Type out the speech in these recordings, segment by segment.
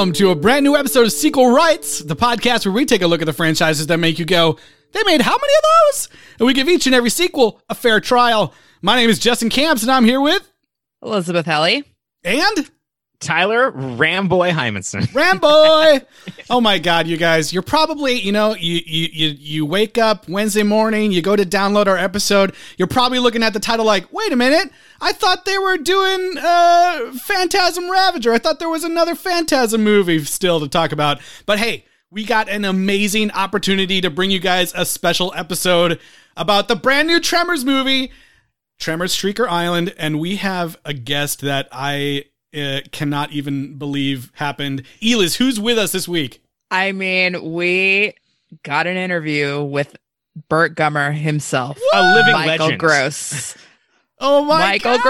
Welcome to a brand new episode of Sequel Rights, the podcast where we take a look at the franchises that make you go, they made how many of those? And we give each and every sequel a fair trial. My name is Justin Camps, and I'm here with Elizabeth Helly. and Tyler Ramboy Hymanson. Ramboy. oh my God, you guys! You're probably, you know, you you you you wake up Wednesday morning, you go to download our episode. You're probably looking at the title like, wait a minute, I thought they were doing uh, Phantasm Ravager. I thought there was another Phantasm movie still to talk about. But hey, we got an amazing opportunity to bring you guys a special episode about the brand new Tremors movie. Tremors Shrieker Island, and we have a guest that I uh, cannot even believe happened. Eliz, who's with us this week? I mean, we got an interview with Burt Gummer himself. A living Michael legend. Gross. Oh my Michael God.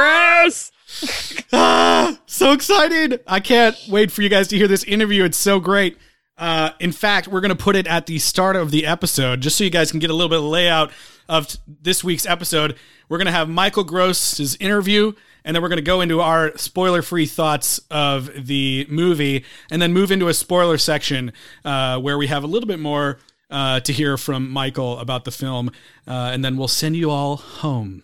Gross. Ah, so excited. I can't wait for you guys to hear this interview. It's so great. Uh, in fact, we're going to put it at the start of the episode just so you guys can get a little bit of layout of t- this week's episode. We're going to have Michael Gross's interview, and then we're going to go into our spoiler free thoughts of the movie, and then move into a spoiler section uh, where we have a little bit more uh, to hear from Michael about the film, uh, and then we'll send you all home.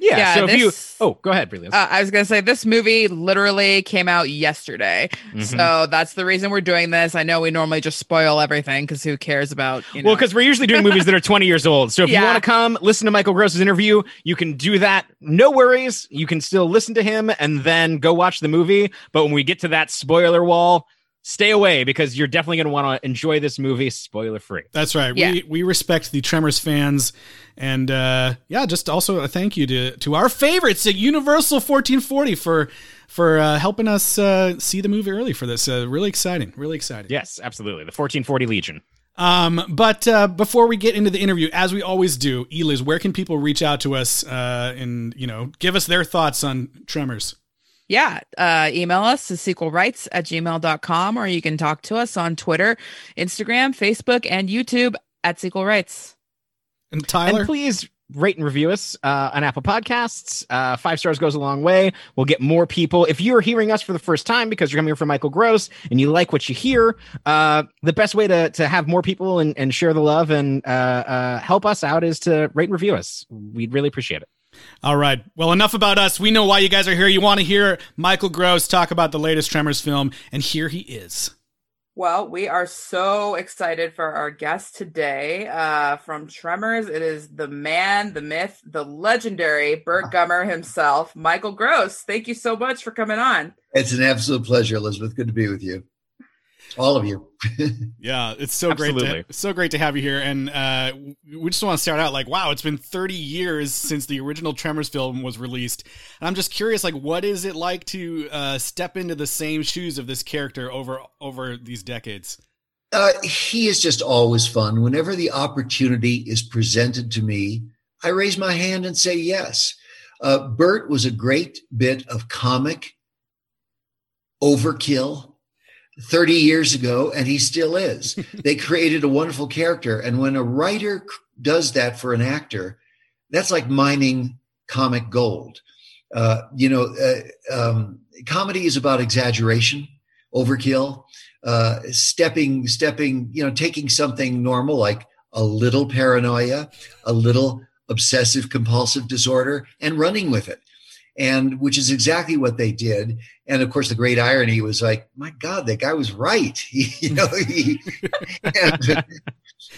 Yeah. Yeah, so if you, oh, go ahead, Brilliant. Uh, I was going to say, this movie literally came out yesterday. Mhm. So that's the reason we're doing this. I know we normally just spoil everything because who cares about, you know. well, because we're usually doing movies that are 20 years old. So if you want to come listen to Michael Gross's interview, you can do that. No worries. You can still listen to him and then go watch the movie. But when we get to that spoiler wall, stay away because you're definitely going to want to enjoy this movie spoiler free. That's right. Yeah. We we respect the Tremors fans, and uh, yeah, just also a thank you to to our favorites at Universal 1440 for for uh, helping us uh, see the movie early for this. Uh, really exciting. Really exciting. Yes, absolutely. The 1440 Legion. Um, but uh, before we get into the interview, as we always do, Eliz, where can people reach out to us uh, and you know give us their thoughts on Tremors? Yeah, uh, email us to sequelrights at gmail.com or you can talk to us on Twitter, Instagram, Facebook, and YouTube at Sequel Rights. And Tyler, And please rate and review us uh, on Apple Podcasts. Uh, five stars goes a long way. We'll get more people. If you're hearing us for the first time because you're coming here from Michael Gross and you like what you hear, uh, the best way to, to have more people and, and share the love and uh, uh, help us out is to rate and review us. We'd really appreciate it. All right. Well, enough about us. We know why you guys are here. You want to hear Michael Gross talk about the latest Tremors film, and here he is. Well, we are so excited for our guest today uh, from Tremors. It is the man, the myth, the legendary Burt Gummer himself, Michael Gross. Thank you so much for coming on. It's an absolute pleasure, Elizabeth. Good to be with you. All of you. Yeah, it's so great. To, so great to have you here, and uh, we just want to start out like, wow, it's been 30 years since the original Tremors film was released, and I'm just curious, like, what is it like to uh, step into the same shoes of this character over over these decades? Uh, he is just always fun. Whenever the opportunity is presented to me, I raise my hand and say yes. Uh, Burt was a great bit of comic overkill 30 years ago, and he still is. they created a wonderful character. And when a writer does that for an actor, that's like mining comic gold. Uh, you know, uh, um, comedy is about exaggeration, overkill, uh, stepping, stepping, you know, taking something normal like a little paranoia, a little obsessive compulsive disorder, and running with it. And which is exactly what they did. And of course, the great irony was like, my God, that guy was right. you know, he, and,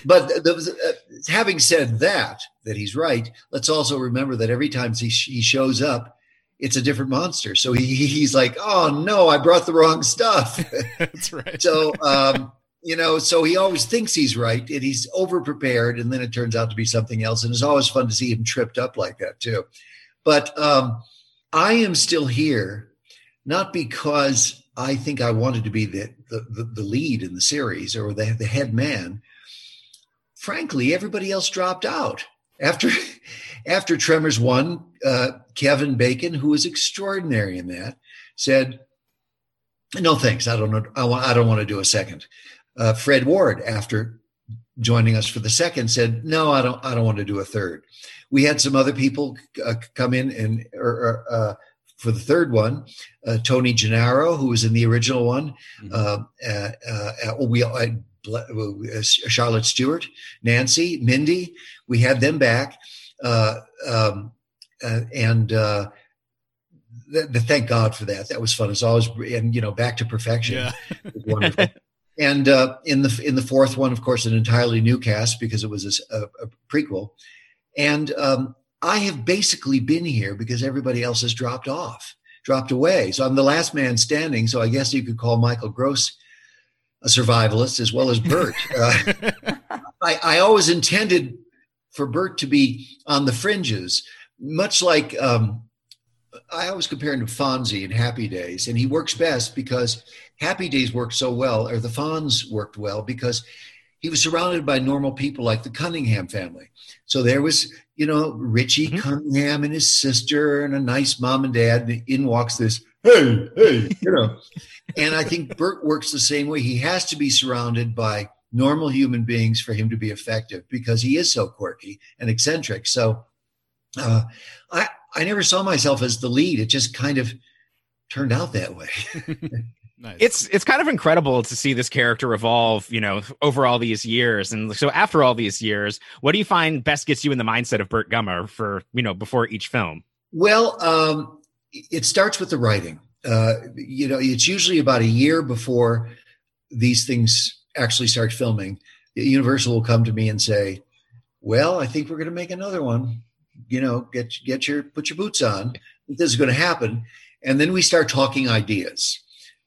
but the, uh, having said that, that he's right, let's also remember that every time he, he shows up, it's a different monster. So he, he's like, oh no, I brought the wrong stuff. That's right. so, um, you know, so he always thinks he's right and he's over prepared. And then it turns out to be something else. And it's always fun to see him tripped up like that too. But um, I am still here, not because I think I wanted to be the, the, the, lead in the series or the, the head man. Frankly, everybody else dropped out after after Tremors one. Uh, Kevin Bacon, who was extraordinary in that, said, "No thanks. I don't know. I want. I don't want to do a second. Uh, Fred Ward, after joining us for the second, said, "No, I don't. I don't want to do a third. We had some other people uh, come in and or, uh, for the third one, uh, Tony Gennaro, who was in the original one. Mhm. Uh, uh, we uh, uh, Charlotte Stewart, Nancy, Mindy. We had them back, uh, um, uh, and uh, th- th- thank God for that. That was fun as always, and you know, back to perfection. Yeah. Wonderful. and uh, in the in the fourth one, of course, an entirely new cast because it was a prequel. And um, I have basically been here because everybody else has dropped off, dropped away. So I'm the last man standing. So I guess you could call Michael Gross a survivalist as well as Burt. Uh, I, I always intended for Burt to be on the fringes, much like um, I always compare him to Fonzie in Happy Days, and he works best because Happy Days worked so well, or the Fonz worked well because he was surrounded by normal people like the Cunningham family. So there was, you know, Richie Mhm. Cunningham and his sister, and a nice mom and dad. And in walks this, hey, hey, you know. and I think Burt works the same way. He has to be surrounded by normal human beings for him to be effective because he is so quirky and eccentric. So uh, I I never saw myself as the lead. It just kind of turned out that way. nice. it's it's kind of incredible to see this character evolve you know over all these years and so after all these years what do you find best gets you in the mindset of burt gummer for you know before each film Well, um, it starts with the writing. Uh, you know, it's usually about a year before these things actually start filming. Universal will come to me and say, "Well, I think we're going to make another one. You know, get get your put your boots on. This is going to happen." And then we start talking ideas.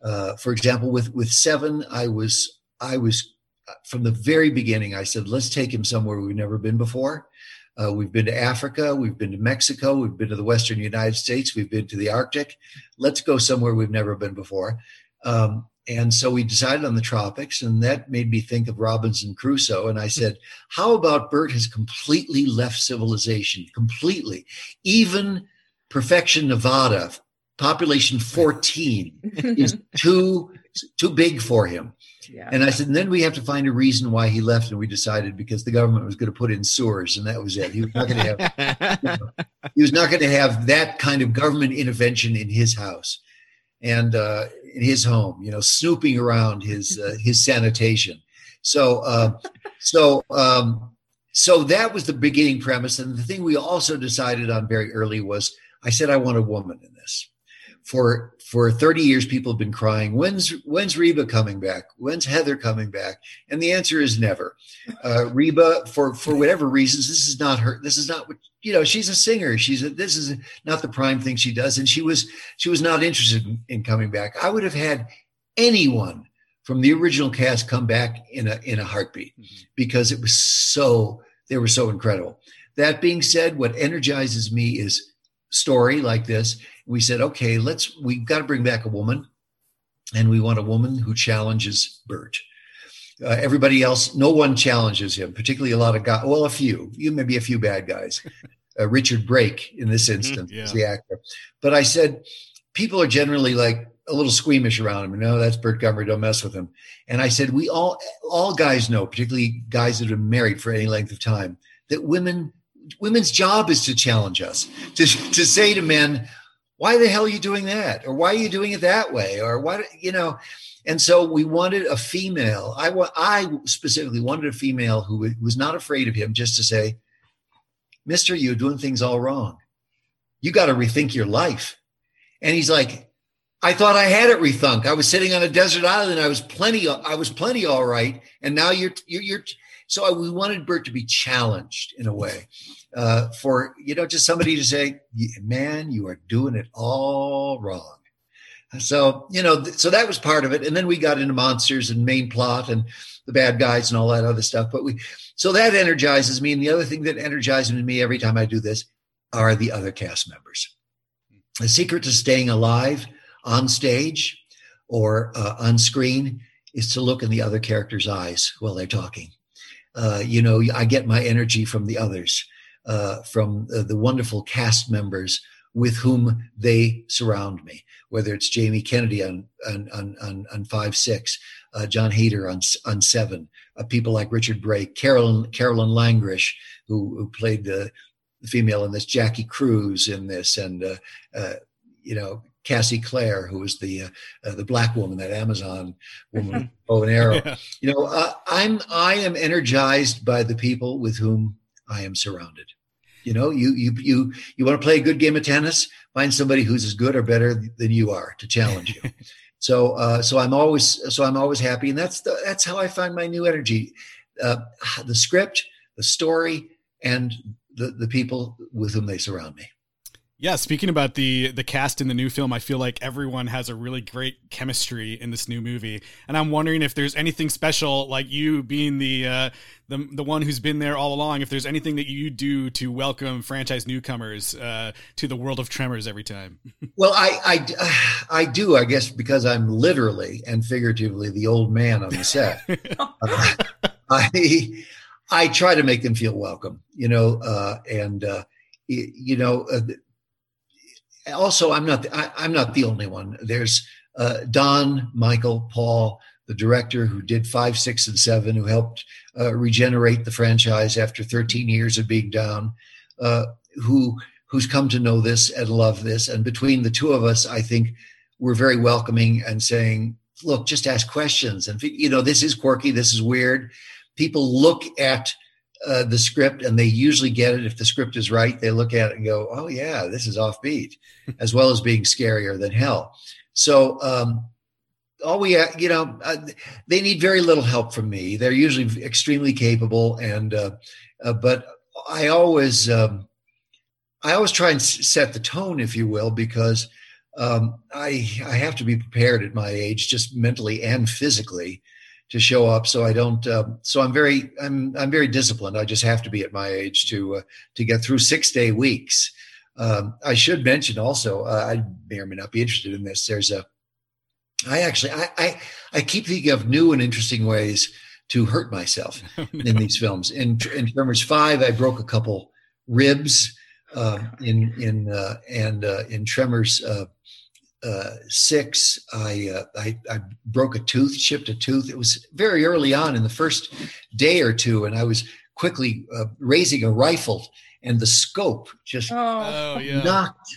Uh, for example, with with Seven, I was I was from the very beginning. I said, "Let's take him somewhere we've never been before." Uh, we've been to Africa, we've been to Mexico, we've been to the Western United States, we've been to the Arctic. Let's go somewhere we've never been before. Um, and so we decided on the tropics, and that made me think of Robinson Crusoe. And I said, How about Burt has completely left civilization? Completely. Even Perfection, Nevada, population 14, is too, too big for him. yeah. And I said, and then we have to find a reason why he left. And we decided because the government was going to put in sewers, and that was it. He was not going to have he was not going to have that kind of government intervention in his house and uh, in his home. You know, snooping around his uh, his sanitation. So uh, so um, so that was the beginning premise. And the thing we also decided on very early was I said I want a woman in this. For for 30 years, people have been crying, when's when's Reba coming back? When's Heather coming back? And the answer is never. Uh, Reba, for for whatever reasons, this is not her. This is not what you know. She's a singer. She's a, this is not the prime thing she does, and she was she was not interested in, in coming back. I would have had anyone from the original cast come back in a in a heartbeat Mhm. because it was so they were so incredible. That being said, what energizes me is story like this. We said, okay, let's we've got to bring back a woman, and we want a woman who challenges Burt. Uh, everybody else, no one challenges him, particularly a lot of guys. Well, a few, you maybe a few bad guys. Uh, Richard Brake in this instance yeah. is the actor. But I said, people are generally like a little squeamish around him. No, that's Burt Gummer. Don't mess with him. And I said, we all, all guys know, particularly guys that have been married for any length of time, that women, women's job is to challenge us, to, to say to men, why the hell are you doing that? Or why are you doing it that way? Or why, you know, and so we wanted a female. I wa- I specifically wanted a female who was not afraid of him just to say, Mister, you're doing things all wrong. You got to rethink your life. And he's like, I thought I had it rethunk. I was sitting on a desert island. I was plenty. I was plenty all right. And now you're you're. you're so we wanted Burt to be challenged in a way, uh, for you know, just somebody to say, "Man, you are doing it all wrong." So you know, th- so that was part of it. And then we got into monsters and main plot and the bad guys and all that other stuff. But we, so that energizes me. And the other thing that energizes me every time I do this are the other cast members. The secret to staying alive on stage or uh, on screen is to look in the other character's eyes while they're talking. Uh, you know, I get my energy from the others, uh, from uh, the wonderful cast members with whom they surround me, whether it's Jamie Kennedy on on on, on, five six, uh, Jon Heder on on seven, uh, people like Richard Brake, Carolyn Carolyn Langrishe, who, who played the female in this, Jackie Cruz in this, and you know Cassie Clare, who was the uh, uh, the black woman, that Amazon woman, bow and arrow. Yeah. You know, uh, I'm I am energized by the people with whom I am surrounded. You know, you you you you want to play a good game of tennis, find somebody who's as good or better than you are to challenge you. so uh, so I'm always so I'm always happy, and that's the, that's how I find my new energy. Uh, the script, the story, and the the people with whom they surround me. Yeah, speaking about the the cast in the new film, I feel like everyone has a really great chemistry in this new movie, and I'm wondering if there's anything special, like you being the uh, the the one who's been there all along. If there's anything that you do to welcome franchise newcomers uh, to the world of Tremors every time. well, I, I I do, I guess, because I'm literally and figuratively the old man on the set. uh, I I try to make them feel welcome, you know, uh, and uh, you know uh, also, I'm not the, I, am not the only one. There's uh, Don Michael Paul, the director who did five, six, and seven, who helped uh, regenerate the franchise after 13 years of being down, uh, who who's come to know this and love this. And between the two of us, I think we're very welcoming and saying, "Look, just ask questions." And you know, this is quirky, this is weird. People look at uh, the script and they usually get it. If the script is right they look at it and go oh yeah this is offbeat as well as being scarier than hell. So um, all we you know uh, they need very little help from me. They're usually extremely capable and uh, uh but i always um, i always try and set the tone if you will because um, i i have to be prepared at my age just mentally and physically to show up. So I don't. Um, so I'm very I'm I'm very disciplined. I just have to be at my age to uh, to get through six day weeks. Um, I should mention also. Uh, I may or may not be interested in this. There's a. I actually I I, I keep thinking of new and interesting ways to hurt myself oh, no. in these films. In in Tremors Five, I broke a couple ribs. Uh, in in uh, and uh, in Tremors uh, uh, six, I, uh, I, I broke a tooth, chipped a tooth. It was very early on in the first day or two, and I was quickly uh, raising a rifle, and the scope just oh, yeah. knocked,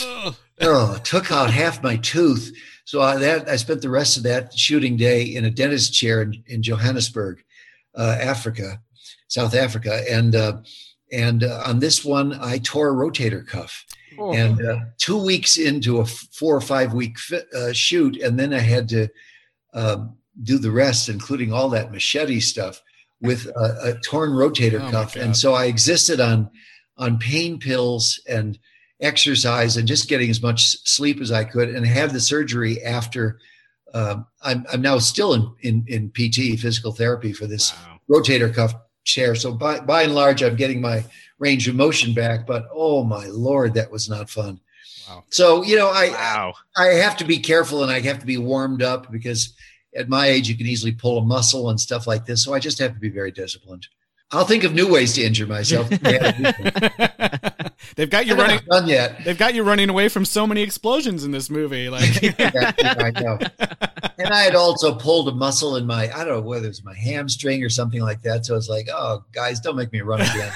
oh. oh, took out half my tooth. So I, that I spent the rest of that shooting day in a dentist chair in, in Johannesburg, uh, Africa, South Africa, and uh, and uh, on this one I tore a rotator cuff Oh. And uh, two weeks into a four or five week uh, shoot, and then I had to um, do the rest, including all that machete stuff, with a, a torn rotator oh cuff. And so I existed on on pain pills and exercise and just getting as much sleep as I could, and had the surgery after. Um, I'm, I'm now still in, in, in PT physical therapy for this wow. rotator cuff chair. So by, by and large, I'm getting my range of motion back, but oh my lord, that was not fun. Wow. So you know, I wow. I have to be careful and I have to be warmed up because at my age you can easily pull a muscle and stuff like this. So I just have to be very disciplined. I'll think of new ways to injure myself. they've got you running done yet. They've got you running away from so many explosions in this movie. Like yeah, I know. And I had also pulled a muscle in my I don't know whether it's my hamstring or something like that. So I was like, oh guys, don't make me run again.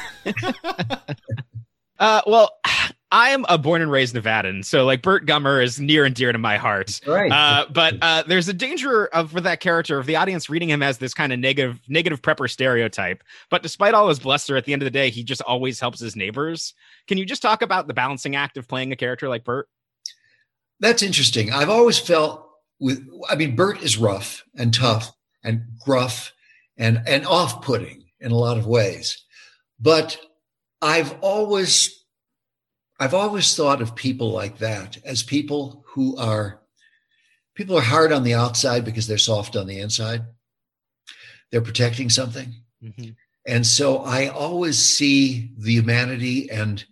uh, well, I am a born and raised Nevadan, so like Burt Gummer is near and dear to my heart. Right. Uh, but uh, there's a danger of for that character of the audience reading him as this kind of negative negative prepper stereotype. But despite all his bluster, at the end of the day, he just always helps his neighbors. Can you just talk about the balancing act of playing a character like Burt? That's interesting. I've always felt with I mean, Burt is rough and tough and gruff and and off-putting in a lot of ways. But I've always I've always thought of people like that as people who are people are hard on the outside because they're soft on the inside. They're protecting something. Mm-hmm. And so I always see the humanity and,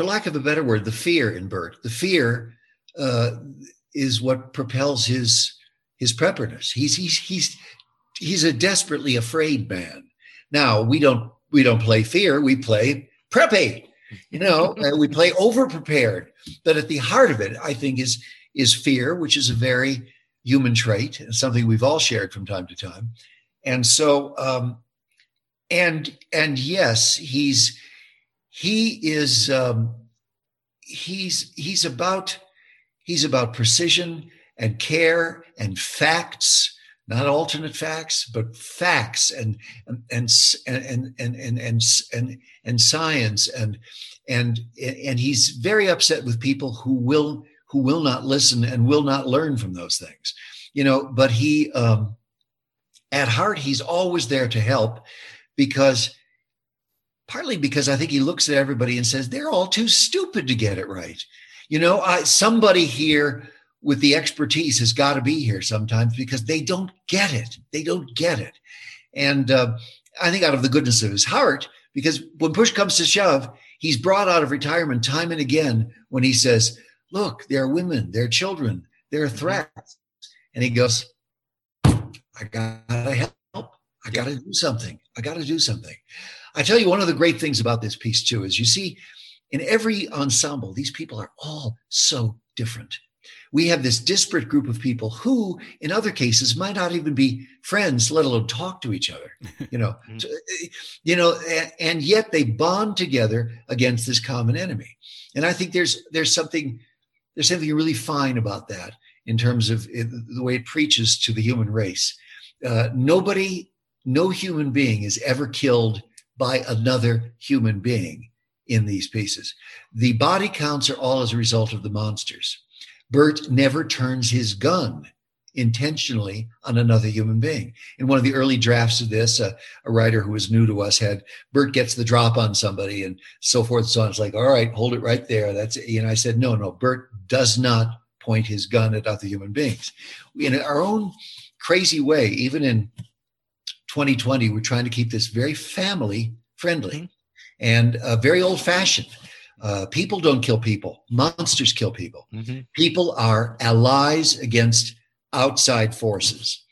for lack of a better word, the fear in Burt. The fear uh, is what propels his his prepperness. He's he's he's he's a desperately afraid man. Now we don't we don't play fear. We play preppy you know we play over prepared but at the heart of it i think is is fear which is a very human trait and something we've all shared from time to time and so um and and yes he's he is um he's he's about he's about precision and care and facts not alternate facts but facts and and and and and and and, and, and science. And and and he's very upset with people who will who will not listen and will not learn from those things. You know but he um at heart he's always there to help because partly because i think he looks at everybody and says they're all too stupid to get it right. You know I, somebody here with the expertise has got to be here sometimes because they don't get it. They don't get it. And uh, i think out of the goodness of his heart because when push comes to shove he's brought out of retirement time and again when he says look there are women there are children there are mm-hmm. threats. And he goes i gotta help. I gotta do something. I gotta do something i tell you one of the great things about this piece too is you see in every ensemble these people are all so different. We have this disparate group of people who in other cases might not even be friends let alone talk to each other you know. Mm-hmm. you know and, yet they bond together against this common enemy. And i think there's there's something there's something really fine about that in terms of the way it preaches to the human race. Uh, nobody no human being is ever killed by another human being in these pieces the body counts are all as a result of the monsters Burt never turns his gun intentionally on another human being. In one of the early drafts of this, uh, a writer who was new to us had Burt gets the drop on somebody and so forth. So on. It's like, all right, hold it right there. That's it. You know, I said, no, no, Burt does not point his gun at other human beings. In our own crazy way, even in 2020, we're trying to keep this very family friendly and uh, very old fashioned. Uh, people don't kill people. Monsters kill people. Mm-hmm. People are allies against outside forces.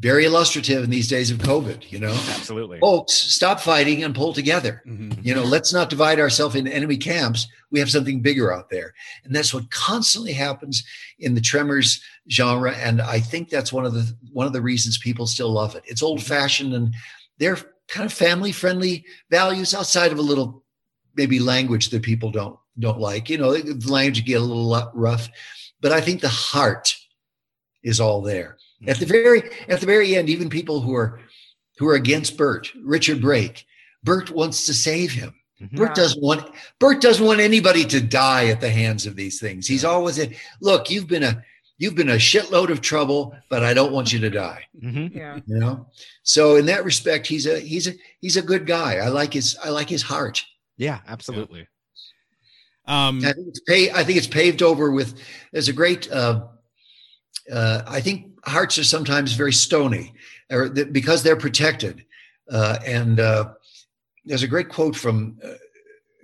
Very illustrative in these days of COVID, you know? Absolutely. Folks, stop fighting and pull together. Mm-hmm. You know, let's not divide ourselves into enemy camps. We have something bigger out there. And that's what constantly happens in the tremors genre. And I think that's one of the one of the reasons people still love it. It's old fashioned and they're kind of family friendly values outside of a little maybe language that people don't don't like. You know, the language get a little rough, but I think the heart is all there. At the very at the very end, even people who are who are against Burt, Richard Brake, Burt wants to save him. Mm-hmm. Burt doesn't want Burt doesn't want anybody to die at the hands of these things. He's always a look. You've been a you've been a shitload of trouble, but I don't want you to die. Mm-hmm. Yeah. You know. So in that respect, he's a he's a he's a good guy. I like his I like his heart. Yeah, absolutely. Um, I think it's pay, I think it's paved over with. There's a great. Uh, uh, I think hearts are sometimes very stony, or th- because they're protected. Uh, and uh, there's a great quote from uh,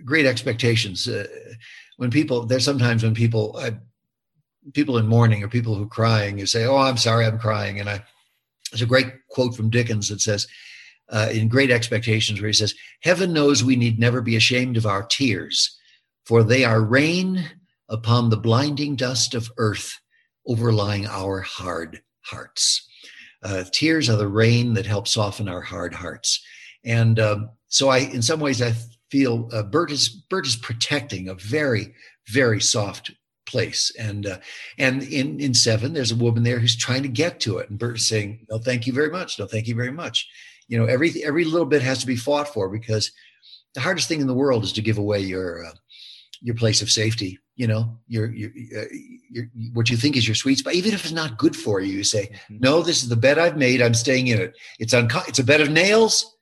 Great Expectations. Uh, when people, there's sometimes when people, people in mourning or people who are crying, you say, "Oh, I'm sorry, I'm crying," and I. There's a great quote from Dickens that says, uh, in Great Expectations, where he says, Heaven knows we need never be ashamed of our tears, for they are rain upon the blinding dust of earth overlying our hard hearts. Uh, tears are the rain that helps soften our hard hearts. And um, so I, in some ways, I feel uh, Burt is Burt is protecting a very, very soft place. And uh, and in in seven, there's a woman there who's trying to get to it, and Burt is saying, "No, thank you very much. No, thank you very much." you know every every little bit has to be fought for because the hardest thing in the world is to give away your uh, your place of safety you know your, your, uh, your what you think is your sweet spot even if it's not good for you you say mm-hmm. no this is the bed i've made. I'm staying in it. It's unco- it's a bed of nails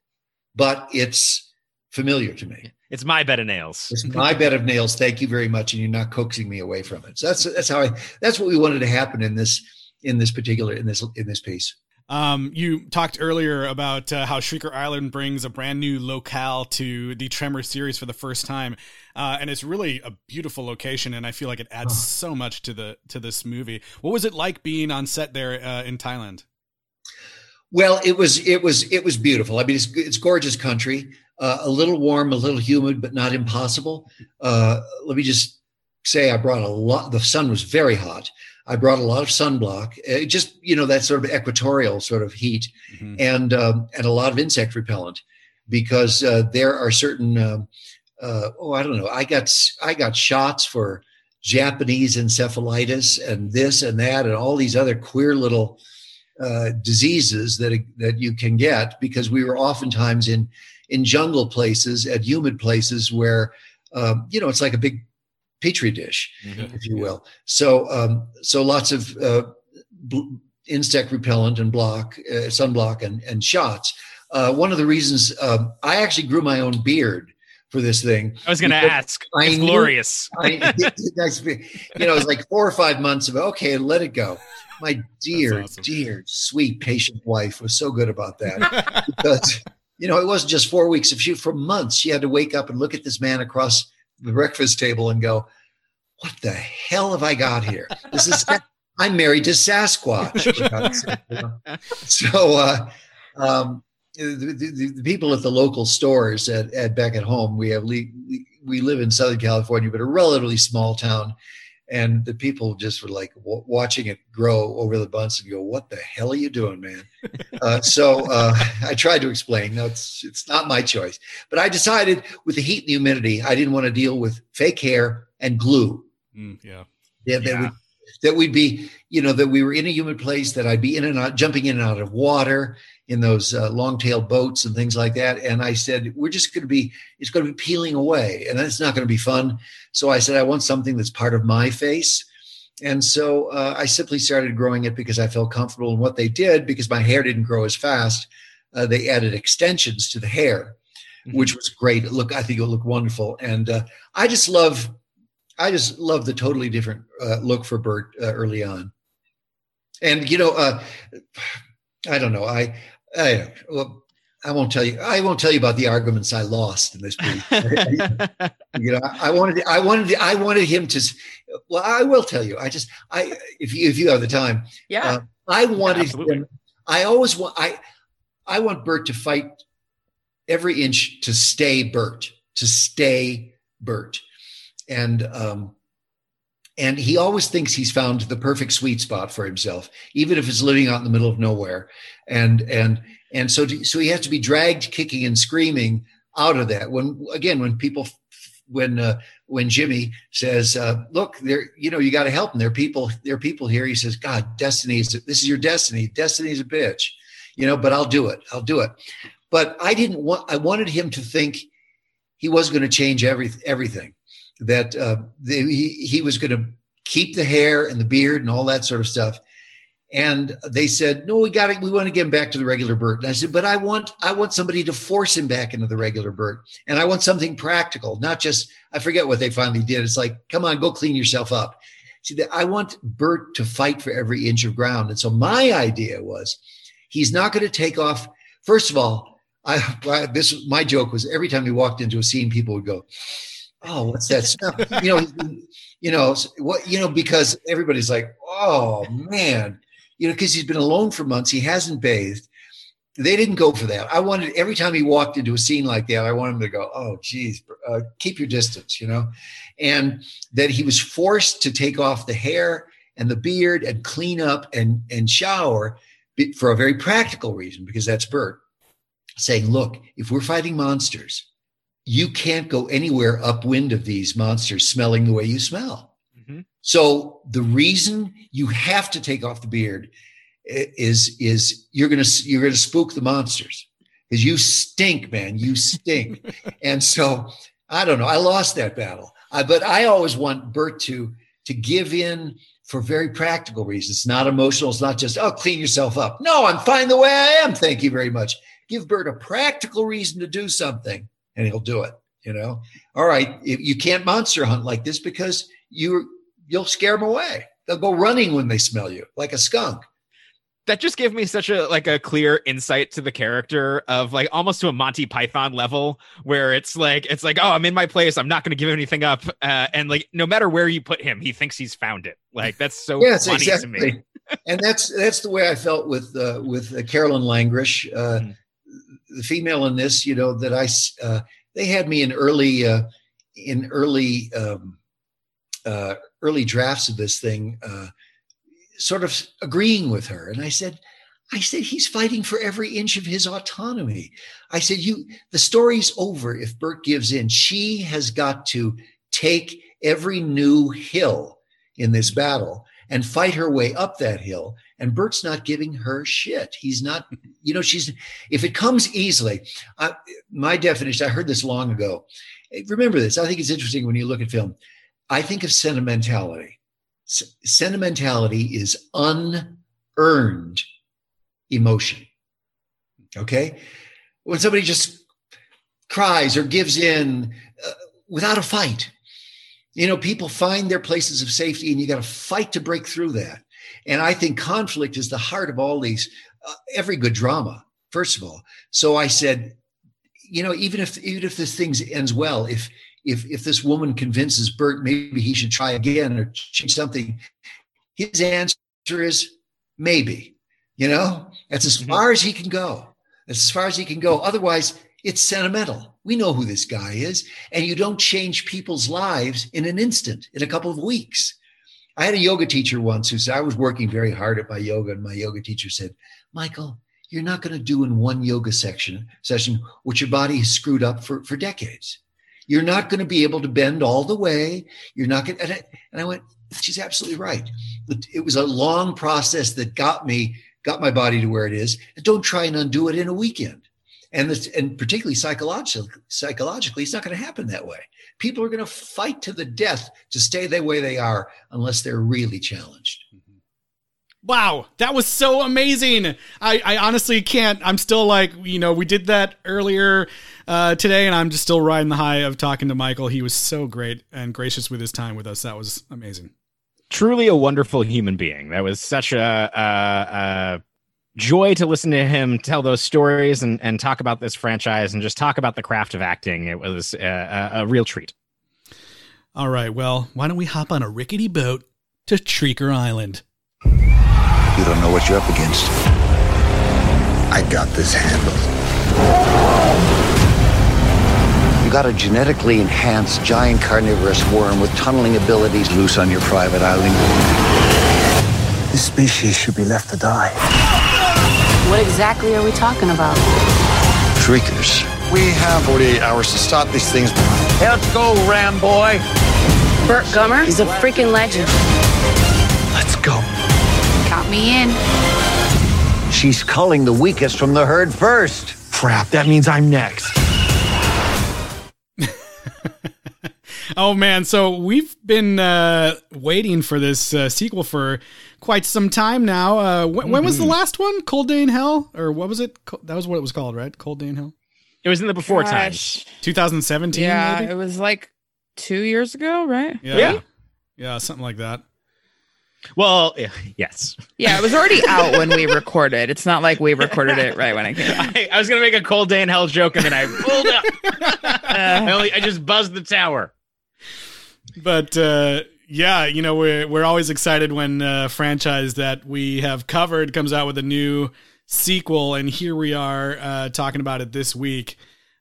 but it's familiar to me. It's my bed of nails. It's my bed of nails. Thank you very much and you're not coaxing me away from it. So that's that's how i that's what we wanted to happen in this in this particular in this in this piece um, you talked earlier about uh, how Shrieker Island brings a brand new locale to the Tremor series for the first time, uh, and it's really a beautiful location. And I feel like it adds so much to the to this movie. What was it like being on set there uh, in Thailand? Well, it was it was it was beautiful. I mean, it's it's gorgeous country. Uh, a little warm, a little humid, but not impossible. Uh, let me just say, I brought a lot. The sun was very hot. I brought a lot of sunblock, uh, just you know that sort of equatorial sort of heat, mm-hmm. and um, and a lot of insect repellent, because uh, there are certain uh, uh, oh, I don't know. I got I got shots for Japanese encephalitis and this and that and all these other queer little uh, diseases that that you can get because we were oftentimes in in jungle places at humid places where um, you know it's like a big petri dish, mm-hmm. if you will. So um, so lots of uh, bl- insect repellent and block uh, sunblock and and shots. Uh, one of the reasons um, I actually grew my own beard for this thing. I was going to ask. I it's knew, glorious. I, you know, it's like four or five months of okay, let it go. My dear, awesome. dear, sweet, patient wife was so good about that because you know it wasn't just four weeks. If she for months she had to wake up and look at this man across the breakfast table and go, "What the hell have I got here? This is." I'm married to Sasquatch. so, uh, um, the, the, the, people at the local stores at, at back at home, we have we, we live in Southern California, but a relatively small town, and the people just were like w- watching it grow over the months and go, "What the hell are you doing, man?" uh, so uh, I tried to explain. No, it's it's not my choice, but I decided with the heat and the humidity, I didn't want to deal with fake hair and glue. Mm, yeah, yeah, that yeah. would that we'd be, you know, that we were in a humid place, that I'd be in and out, jumping in and out of water in those uh, long tail boats and things like that. And I said, we're just going to be, it's going to be peeling away and that's not going to be fun. So I said, I want something that's part of my face. And so uh, I simply started growing it because I felt comfortable in what they did because my hair didn't grow as fast. Uh, they added extensions to the hair, mm-hmm. which was great. Look, I think it looked wonderful. And uh, I just love I just love the totally different uh, look for Burt uh, early on. And you know, uh, I don't know. I, I, well, I won't tell you. I won't tell you about the arguments I lost in this brief. you know, I wanted, I wanted, I wanted him to. Well, I will tell you. I just, I, if you, if you have the time, yeah. Uh, I wanted yeah, him. I always want. I, I want Burt to fight every inch to stay Burt, to stay Burt and um, and he always thinks he's found the perfect sweet spot for himself, even if it's living out in the middle of nowhere. And and and so to, so he has to be dragged kicking and screaming out of that. When again, when people when uh, when Jimmy says, uh, "Look, there, you know, you got to help them. There are people, there are people here." He says, "God, destiny is this is your destiny. Destiny is a bitch, you know." But I'll do it. I'll do it. But I didn't want. I wanted him to think he was going to change every everything that uh, he, he was going to keep the hair and the beard and all that sort of stuff. And they said, no, we got it. We want to get him back to the regular Burt. And I said, but I want, I want somebody to force him back into the regular Burt. And I want something practical, not just, I forget what they finally did. It's like, come on, go clean yourself up. See, I want Burt to fight for every inch of ground. And so my idea was he's not going to take off. First of all, I, this, my joke was every time he walked into a scene, people would go, oh, what's that smell? you know, you know what? You know, because everybody's like, oh man, you know, because he's been alone for months, he hasn't bathed. They didn't go for that. I wanted every time he walked into a scene like that, I wanted him to go, oh, geez, uh, keep your distance, you know, and that he was forced to take off the hair and the beard and clean up and and shower for a very practical reason because that's Burt saying, look, if we're fighting monsters you can't go anywhere upwind of these monsters smelling the way you smell. Mm-hmm. So the reason you have to take off the beard is is you're gonna you're gonna spook the monsters because you stink, man. You stink. and so I don't know. I lost that battle, I, but I always want Burt to to give in for very practical reasons. It's not emotional. It's not just oh clean yourself up. No, I'm fine the way I am. Thank you very much. Give Burt a practical reason to do something and he'll do it. You know, all right, you can't monster hunt like this because you you'll scare them away. They'll go running when they smell you, like a skunk. That just gave me such a like a clear insight to the character of like almost to a Monty Python level, where it's like it's like oh I'm in my place, I'm not going to give anything up, uh, and like no matter where you put him, he thinks he's found it. Like that's so yes, funny exactly. to me. and that's that's the way I felt with uh, with uh, Carolyn Langrish. Uh, mm the female in this, you know, that I uh, they had me in early uh, in early um, uh, early drafts of this thing, uh, sort of agreeing with her, and I said, I said, he's fighting for every inch of his autonomy. I said, you, the story's over if Burt gives in. She has got to take every new hill in this battle and fight her way up that hill. And Burt's not giving her shit. He's not, you know, she's, if it comes easily, uh, my definition, I heard this long ago. Remember this. I think it's interesting when you look at film. I think of sentimentality. S- sentimentality is unearned emotion. Okay. When somebody just cries or gives in uh, without a fight, you know, people find their places of safety and you got to fight to break through that. And I think conflict is the heart of all these, uh, every good drama, first of all. So I said, you know, even if, even if this thing ends well, if, if, if this woman convinces Burt maybe he should try again or change something, his answer is maybe, you know, that's as mm-hmm. far as he can go. That's as far as he can go. Otherwise, it's sentimental. We know who this guy is. And you don't change people's lives in an instant, in a couple of weeks. I had a yoga teacher once who said, I was working very hard at my yoga, and my yoga teacher said, Michael, you're not going to do in one yoga section session what your body has screwed up for, for decades. You're not going to be able to bend all the way. You're not going to. And I, went, she's absolutely right. It was a long process that got me, got my body to where it is. And don't try and undo it in a weekend and this, and particularly psychologically, psychologically, it's not going to happen that way. People are going to fight to the death to stay the way they are unless they're really challenged. Wow, that was so amazing. I, I honestly can't. I'm still like, you know, we did that earlier uh, today, and I'm just still riding the high of talking to Michael. He was so great and gracious with his time with us. That was amazing. Truly a wonderful human being. That was such a, a, a joy to listen to him tell those stories and, and talk about this franchise and just talk about the craft of acting. It was a, a, a real treat. All right. Well, why don't we hop on a rickety boat to Shrieker Island? You don't know what you're up against. I got this handled. You got a genetically enhanced giant carnivorous worm with tunneling abilities loose on your private island. This species should be left to die. What exactly are we talking about? Shriekers. We have 48 hours to stop these things. Let's go, Ram Boy. Burt Gummer is a freaking legend. Let's go. Count me in. She's culling the weakest from the herd first. Crap, that means I'm next. oh man, so we've been uh, waiting for this uh, sequel for quite some time now. Uh, wh- mm-hmm. When was the mm-hmm. last one? Cold Day in Hell, or what was it? That was what it was called, right? Cold Day in Hell. It was in the before times. 2017. Yeah, maybe? it was like two years ago, right? Yeah, yeah, yeah something like that. Well, yes. Yeah, it was already out when we recorded. It's not like we recorded it right when I came out. I, I was gonna make a cold day in hell joke, and then I pulled up. uh, I, only, I just buzzed the tower. But uh, yeah, you know we're we're always excited when a franchise that we have covered comes out with a new sequel, and here we are uh, talking about it this week.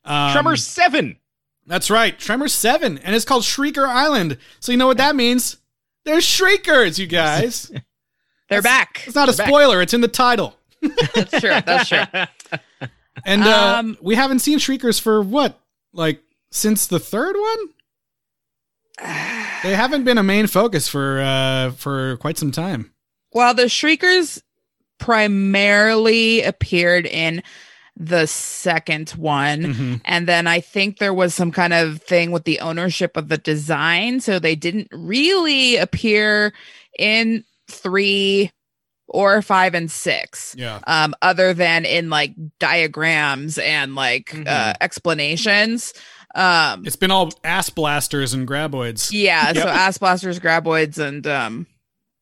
Um, Tremor Seven. That's right, Tremor Seven, and it's called Shrieker Island. So you know what that means? There's Shriekers, you guys. They're that's, back. It's not a spoiler. It's in the title. that's true. That's true. and uh, um, we haven't seen Shriekers for what, like since the third one they haven't been a main focus for uh, for quite some time. Well, the Shriekers primarily appeared in the second one. Mm-hmm. And then I think there was some kind of thing with the ownership of the design. So they didn't really appear in three or five and six. Yeah. Um, other than in like diagrams and like mm-hmm. uh, explanations. Um, it's been all ass blasters and graboids. Yeah, yep. so ass blasters, graboids, and um,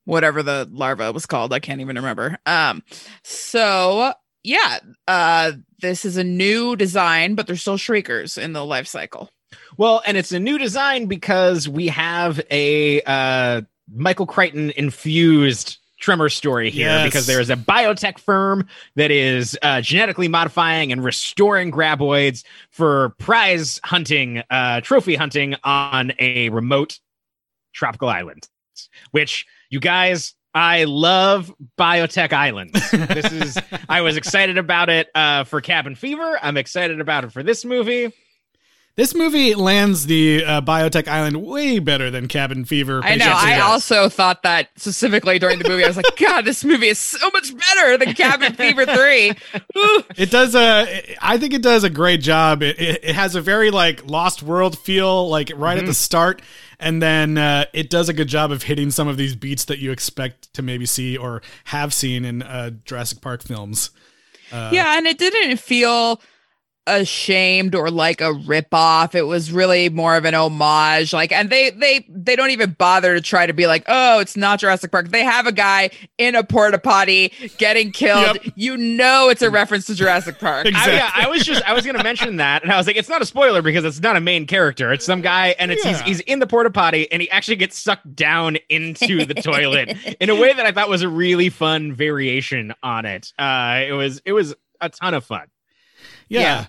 whatever the larva was called. I can't even remember. Um, so yeah, uh, this is a new design, but they're still shriekers in the life cycle. Well, and it's a new design because we have a uh, Michael Crichton infused tremor story here yes. because there is a biotech firm that is uh, genetically modifying and restoring graboids for prize hunting, uh, trophy hunting on a remote tropical island, which you guys I love Biotech islands. this is I was excited about it uh, for Cabin Fever. I'm excited about it for this movie. This movie lands the uh, Biotech Island way better than Cabin Fever. I know. I also thought that specifically during the movie. I was like, God, this movie is so much better than Cabin Fever 3. Ooh. It does a. I think it does a great job. It, it, it has a very like Lost World feel, like right at the start, and then uh, it does a good job of hitting some of these beats that you expect to maybe see or have seen in uh, Jurassic Park films. yeah, and it didn't feel ashamed or like a ripoff. It was really more of an homage. Like, and they they they don't even bother to try to be like, oh, it's not Jurassic Park. They have a guy in a porta potty getting killed. Yep. You know, it's a reference to Jurassic Park. Exactly. I, yeah, I was just I was gonna mention that, and I was like, it's not a spoiler because it's not a main character. It's some guy, and it's he's he's in the porta potty, and he actually gets sucked down into the toilet in a way that I thought was a really fun variation on it. Uh, it was it was a ton of fun. Yeah. Yeah.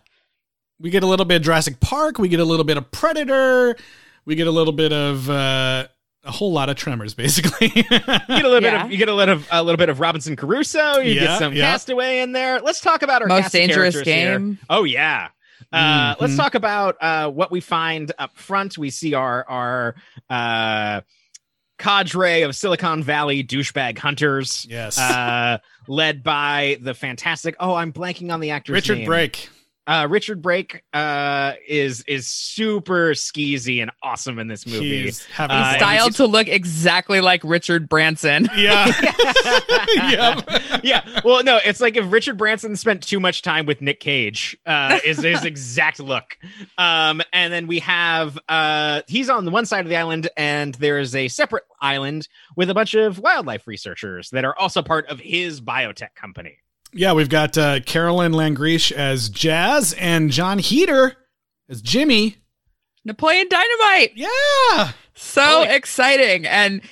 We get a little bit of Jurassic Park. We get a little bit of Predator. We get a little bit of uh, a whole lot of Tremors, basically. You get a little bit of you get a little of a little bit of Robinson Crusoe. You Yeah, get some yeah. Castaway in there. Let's talk about our Most cast dangerous characters here. game. Oh yeah. Uh, Let's Mhm. talk about uh, what we find up front. We see our our uh, cadre of Silicon Valley douchebag hunters, yes. uh, led by the fantastic. Oh, I'm blanking on the actor. Richard name. Brake. Uh, Richard Brake uh, is is super skeezy and awesome in this movie. He's Uh, fun. Styled to look exactly like Richard Branson. Yeah. yep. yeah. Well, no, it's like if Richard Branson spent too much time with Nick Cage, uh, is his exact look. Um, and then we have uh, he's on the one side of the island, and there is a separate island with a bunch of wildlife researchers that are also part of his biotech company. Yeah, we've got uh, Carolyn Langrishe as Jazz and Jon Heder as Jimmy. Napoleon Dynamite. Yeah. So Oh, exciting. And,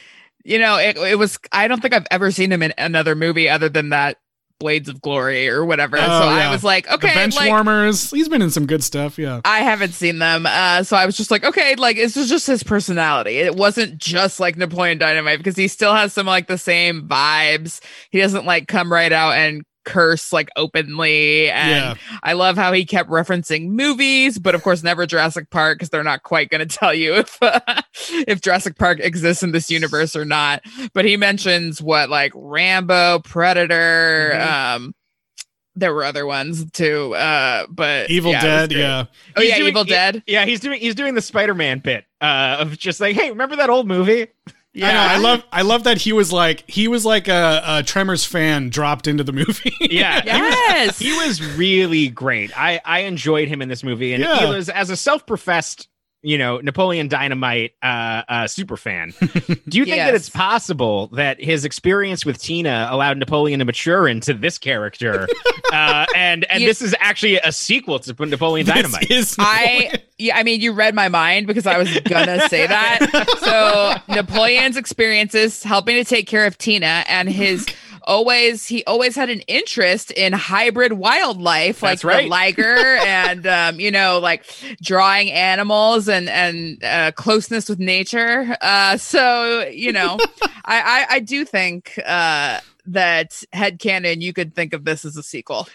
you know, it, it was, I don't think I've ever seen him in another movie other than that Blades of Glory or whatever. Oh, so yeah. I was like, the okay, bench like, warmers. He's been in some good stuff. Yeah. I haven't seen them. Uh, so I was just like, okay, like this is just his personality. It wasn't just like Napoleon Dynamite because he still has some like the same vibes. He doesn't like come right out and curse like openly. And Yeah. I love how he kept referencing movies, but of course never Jurassic Park because they're not quite going to tell you if if Jurassic Park exists in this universe or not. But he mentions what like Rambo, Predator, Mm-hmm. um there were other ones too. Uh but Evil yeah, Dead. Yeah. Oh He's yeah, doing- Evil he- Dead. Yeah, he's doing he's doing the Spider-Man bit uh, of just like, hey, remember that old movie? I know. I love. I love that he was like he was like a, a Tremors fan dropped into the movie. Yeah, Yes. he was really great. I I enjoyed him in this movie, and he was as a self-professed, you know, Napoleon Dynamite uh, uh, super fan. Do you think that it's possible that his experience with Tina allowed Napoleon to mature into this character, uh, and and You- this is actually a sequel to Napoleon Dynamite? This is I yeah, I mean, you read my mind because I was gonna say that. So Napoleon's experiences helping to take care of Tina and his always he always had an interest in hybrid wildlife That's like right. the liger and um, you know like drawing animals and and uh, closeness with nature uh, so you know I, I i do think uh that headcanon you could think of this as a sequel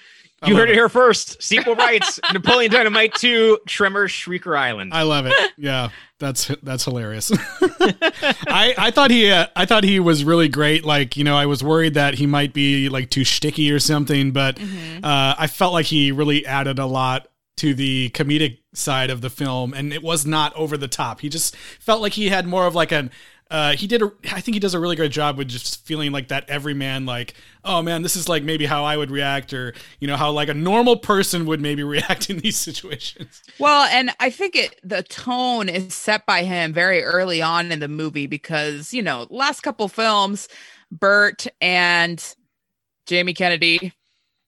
I You heard it here first. Sequel rights: Napoleon Dynamite 2, Tremor, Shrieker Island. I love it. Yeah, that's that's hilarious. I I thought he uh, I thought he was really great. Like you know, I was worried that he might be like too sticky or something, but uh, I felt like he really added a lot to the comedic side of the film, and it was not over the top. He just felt like he had more of like an. Uh, he did. A, I think he does a really great job with just feeling like that everyman. Like, oh man, this is like maybe how I would react, or you know how like a normal person would maybe react in these situations. Well, and I think it the tone is set by him very early on in the movie because, you know, last couple films, Burt and Jamie Kennedy,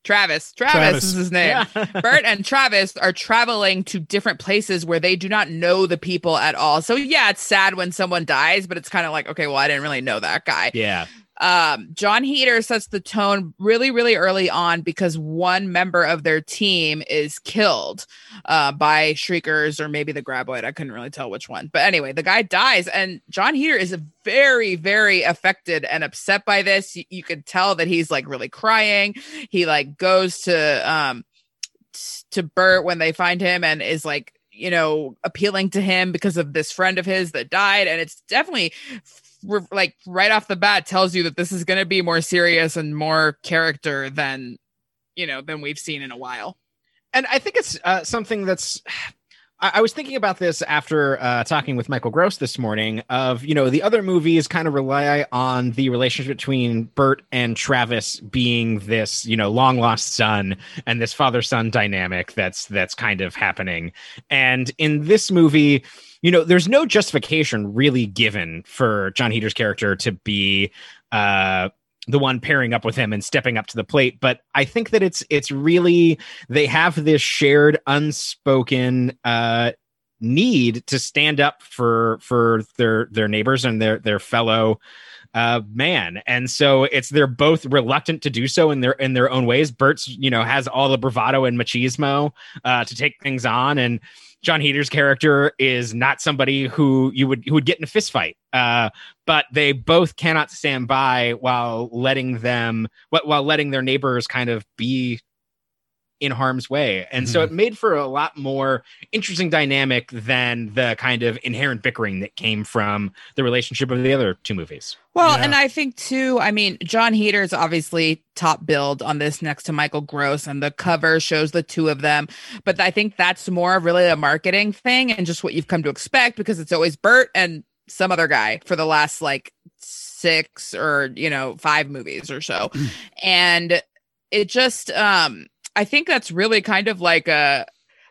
Travis, Travis, Travis. is his name. Yeah. Burt and Travis are traveling to different places where they do not know the people at all. So yeah, it's sad when someone dies, but it's kind of like, okay, well, I didn't really know that guy. yeah. Um, Jon Heder sets the tone really, really early on because one member of their team is killed uh, by Shriekers or maybe the Graboid. I couldn't really tell which one. But anyway, the guy dies, and Jon Heder is very, very affected and upset by this. You, you could tell that he's like really crying. He like goes to um to Burt when they find him and is like you know appealing to him because of this friend of his that died and it's definitely like right off the bat tells you that this is going to be more serious and more character than you know than we've seen in a while. And i think it's uh, something that's I, was thinking about this after uh, talking with Michael Gross this morning. Of you know, the other movies kind of rely on the relationship between Burt and Travis being this you know long lost son and this father son dynamic that's that's kind of happening. And in this movie, you know, there's no justification really given for Jon Heder's character to be uh the one pairing up with him and stepping up to the plate but i think that it's it's really they have this shared unspoken uh need to stand up for for their their neighbors and their their fellow uh man. And so it's they're both reluctant to do so in their in their own ways. Burt's you know has all the bravado and machismo uh to take things on. And Jon Heder's character is not somebody who you would who would get in a fist fight. Uh, but they both cannot stand by while letting them while letting their neighbors kind of be in harm's way. And mm-hmm. so it made for a lot more interesting dynamic than the kind of inherent bickering that came from the relationship of the other two movies. Well, yeah. and I think too, I mean, Jon Heder's obviously top build on this next to Michael Gross, and the cover shows the two of them. But I think that's more really a marketing thing and just what you've come to expect because it's always Burt and some other guy for the last like six or, you know, five movies or so. and it just um I think that's really kind of like a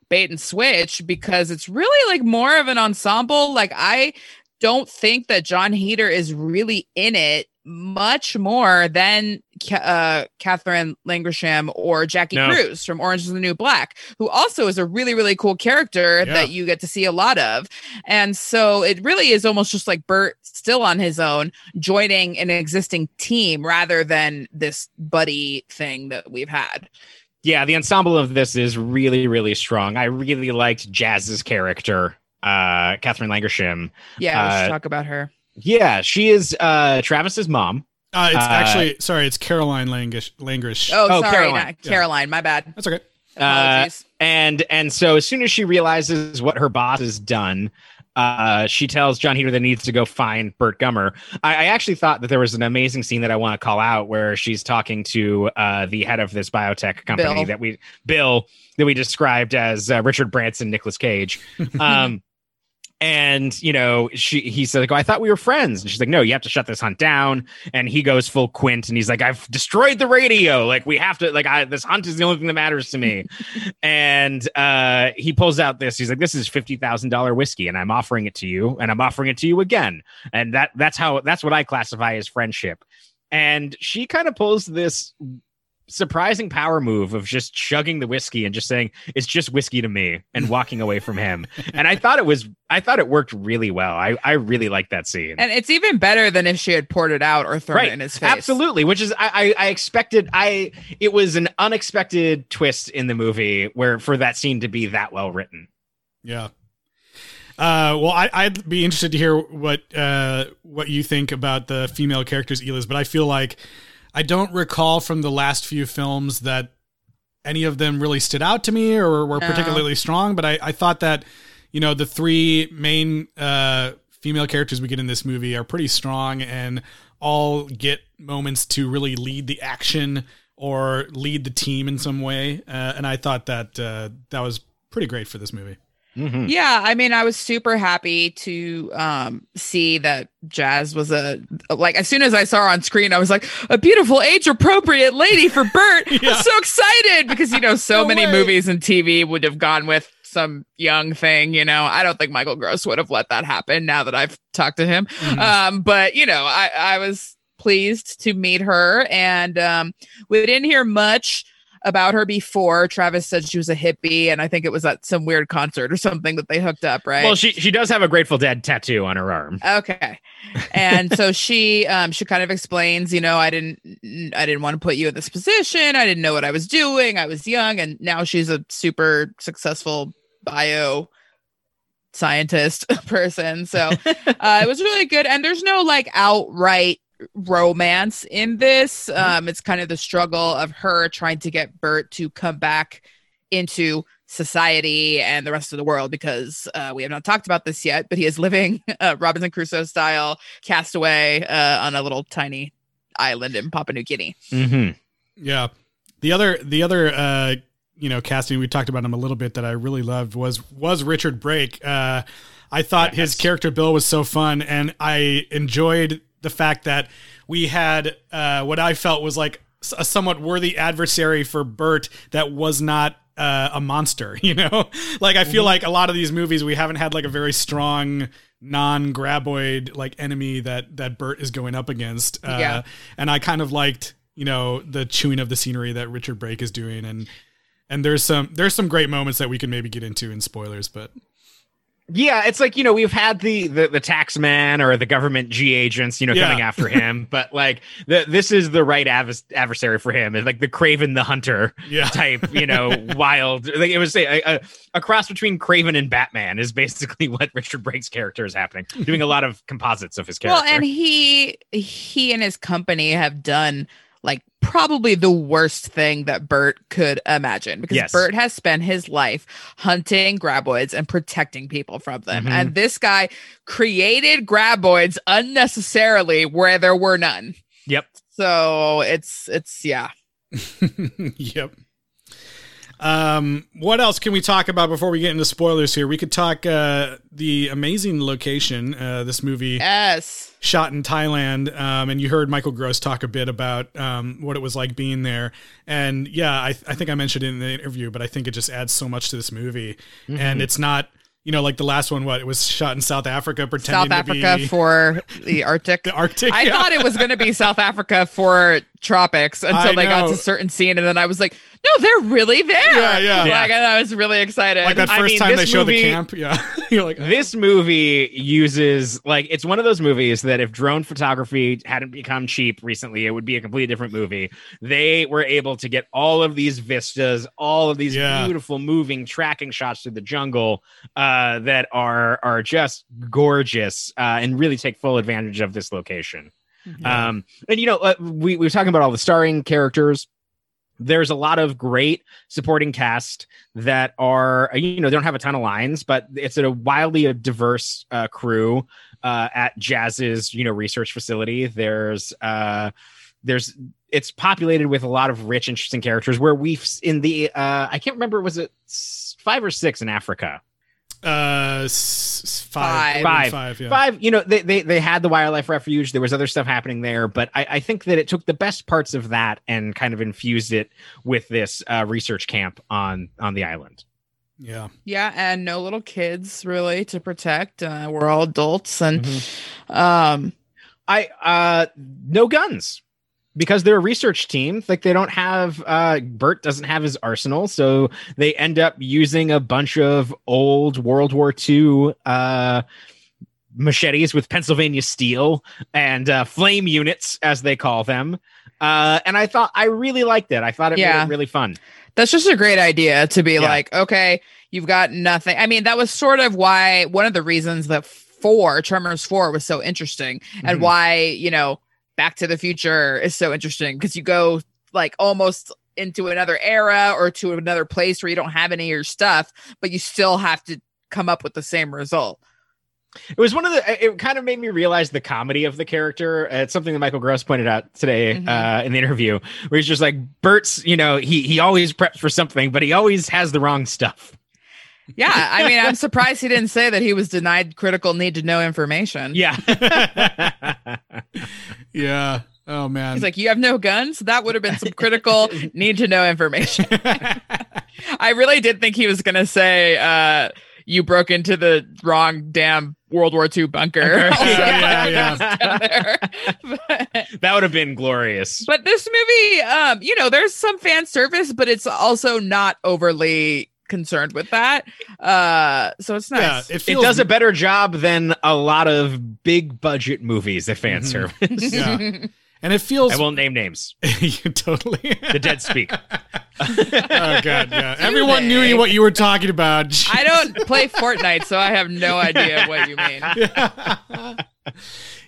bait and switch because it's really like more of an ensemble. Like I don't think that Jon Heder is really in it much more than uh, Katherine Langensham or Jackie no. Cruz from Orange is the New Black, who also is a really, really cool character yeah. that you get to see a lot of. And so it really is almost just like Burt still on his own, joining an existing team rather than this buddy thing that we've had yeah, the ensemble of this is really, really strong. I really liked Jazz's character, uh, Katherine Langensham. Yeah, let's uh, talk about her. Yeah, she is uh, Travis's mom. Uh, it's uh, actually sorry, it's Caroline Langish. Langish. Oh, oh, sorry, Caroline. Caroline. My bad. That's okay. Uh, and and so as soon as she realizes what her boss has done, uh, she tells Jon Heder that needs to go find Burt Gummer. I, I, actually thought that there was an amazing scene that I want to call out where she's talking to uh, the head of this biotech company Bill. that we Bill that we described as uh, Richard Branson, Nicolas Cage. Um, and you know she he said like oh, i thought we were friends. And she's like no you have to shut this hunt down. And he goes full quint and he's like i've destroyed the radio. Like we have to like I, this hunt is the only thing that matters to me. And uh he pulls out this he's like this is $50000 whiskey and i'm offering it to you and i'm offering it to you again. And that that's how that's what i classify as friendship. And she kind of pulls this surprising power move of just chugging the whiskey and just saying it's just whiskey to me and walking away from him. And I thought it was I thought it worked really well. I I really like that scene. And it's even better than if she had poured it out or thrown right. it in his face. Absolutely, which is I, I I expected I it was an unexpected twist in the movie where for that scene to be that well written. Yeah. Uh, well, I I, would be interested to hear what uh, what you think about the female characters, Eliz. But I feel like I don't recall from the last few films that any of them really stood out to me or were no. particularly strong. But I, I thought that, you know, the three main uh, female characters we get in this movie are pretty strong and all get moments to really lead the action or lead the team in some way. Uh, and I thought that uh, that was pretty great for this movie. Mm-hmm. Yeah, I mean, I was super happy to um, see that Jazz was a like. As soon as I saw her on screen, I was like, a beautiful age appropriate lady for Burt. yeah. I'm so excited because you know, so no many way. movies and TV would have gone with some young thing. You know, I don't think Michael Gross would have let that happen. Now that I've talked to him, mm-hmm. um, but you know, I I was pleased to meet her, and um, we didn't hear much about her before. Travis said she was a hippie, and I think it was at some weird concert or something that they hooked up, right? Well, she she does have a Grateful Dead tattoo on her arm. Okay. And so she um she kind of explains, you know, I didn't I didn't want to put you in this position. I didn't know what I was doing. I was young and now she's a super successful bio scientist person. So uh it was really good and there's no like outright romance in this. Um it's kind of the struggle of her trying to get Burt to come back into society and the rest of the world because uh, we have not talked about this yet, but he is living uh, Robinson Crusoe style castaway uh, on a little tiny island in Papua New Guinea. Mm-hmm. Yeah. The other the other uh you know casting we talked about him a little bit that I really loved was was Richard Brake. Uh I thought his character Bill was so fun and I enjoyed the fact that we had uh what I felt was like a somewhat worthy adversary for Burt that was not uh, a monster, you know? like I feel like a lot of these movies we haven't had like a very strong non-graboid like enemy that that Burt is going up against. Uh Yeah. and I kind of liked, you know, the chewing of the scenery that Richard Brake is doing and and there's some there's some great moments that we can maybe get into in spoilers, but Yeah, it's like you know we've had the the, the tax man or the government G agents, you know, Yeah. coming after him, but like the, this is the right advers- adversary for him. It's like the Kraven the Hunter Yeah. type, you know, wild. Like it was say a, a, a cross between Kraven and Batman is basically what Richard Brake's character is happening, doing a lot of composites of his character. Well, and he he and his company have done like probably the worst thing that Burt could imagine because Yes. Burt has spent his life hunting graboids and protecting people from them. Mhm. And this guy created graboids unnecessarily where there were none. yep. So it's it's yeah. yep. Um, what else can we talk about before we get into spoilers here? We could talk uh, the amazing location. Uh, this movie Yes. shot in Thailand, um, and you heard Michael Gross talk a bit about um, what it was like being there. And yeah, I, I think I mentioned it in the interview, but I think it just adds so much to this movie. And it's not, you know, like the last one. What it was shot in South Africa, pretending South Africa be for the Arctic. the Arctic. I yeah. thought it was going to be South Africa for tropics until I they got to a certain scene, and then I was like, "No, they're really there!" Yeah, yeah. Like, and I was really excited. like that I first mean, time they this show movie- the camp. Yeah, you're like, This movie uses like it's one of those movies that if drone photography hadn't become cheap recently, it would be a completely different movie. They were able to get all of these vistas, all of these Yeah. beautiful moving tracking shots through the jungle uh, that are are just gorgeous uh, and really take full advantage of this location. Um, and you know, uh, we we were talking about all the starring characters. There's a lot of great supporting cast that are uh, you know they don't have a ton of lines, but it's a wildly diverse uh, crew uh, at Jazz's you know research facility. There's uh, there's it's populated with a lot of rich, interesting characters. Where we've in the uh, I can't remember was it five or six in Africa. Uh, s- s- five, Five. five, yeah. Five, you know, they, they they had the wildlife refuge. There was other stuff happening there, but I, I think that it took the best parts of that and kind of infused it with this uh, research camp on on the island. yeah. yeah, and no little kids really to protect. Uh, we're all adults, and Mm-hmm. um, I uh no guns because they're a research team. Like they don't have uh Bert doesn't have his arsenal, so they end up using a bunch of old World War II uh machetes with Pennsylvania steel and uh, flame units, as they call them. Uh, and I thought I really liked it. I thought it Yeah. made it really fun. that's just a great idea to be Yeah. like, okay, you've got nothing. I mean, that was sort of why one of the reasons that four Tremors four was so interesting, and Mhm. why you know Back to the Future is so interesting because you go like almost into another era or to another place where you don't have any of your stuff, but you still have to come up with the same result. It was one of the. It kind of made me realize the comedy of the character. Uh, It's something that Michael Gross pointed out today Mhm. uh, in the interview, where he's just like Burt's. You know, he he always preps for something, but he always has the wrong stuff. Yeah, I mean, I'm surprised he didn't say that he was denied critical need to know information. Yeah. Yeah. Oh man. He's like, you have no guns? That would have been some critical need to know information. I really did think he was going to say, uh, you broke into the wrong damn World War II bunker. Yeah, yeah, But- that would have been glorious. But this movie, um, you know, there's some fan service, but it's also not overly concerned with that. Uh, so it's nice. it it feels does a better job than a lot of big budget movies of fan Mhm. service. Yeah. and it feels I won't name names. You totally The dead speak. oh god, yeah. Everyone knew they? what you were talking about. I don't play Fortnite, so I have no idea what you mean.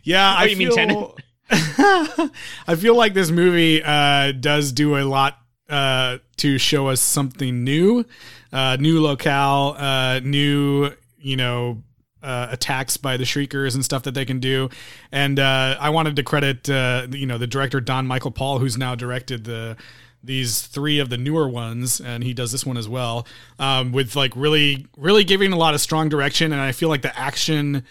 yeah, I Oh, you mean feel, I feel like this movie uh, does do a lot uh, to show us something new, uh, new locale, uh, new you know uh, attacks by the shriekers and stuff that they can do. And uh, I wanted to credit uh, you know the director Don Michael Paul, who's now directed the these three of the newer ones, and he does this one as well, um, with like really really giving a lot of strong direction. And I feel like the action.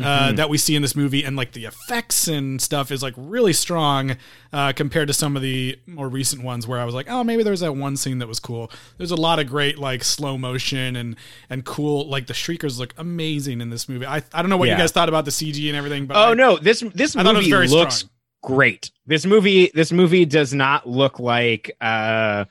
Uh, that we see in this movie and like the effects and stuff is like really strong uh, compared to some of the more recent ones where I was like, oh, maybe there's that one scene that was cool. There's a lot of great like slow motion and and cool like the shriekers look amazing in this movie. I I don't know what Yeah. you guys thought about the CG and everything, but Oh I- no, this this I was movie looks strong. great. This movie this movie does not look like uh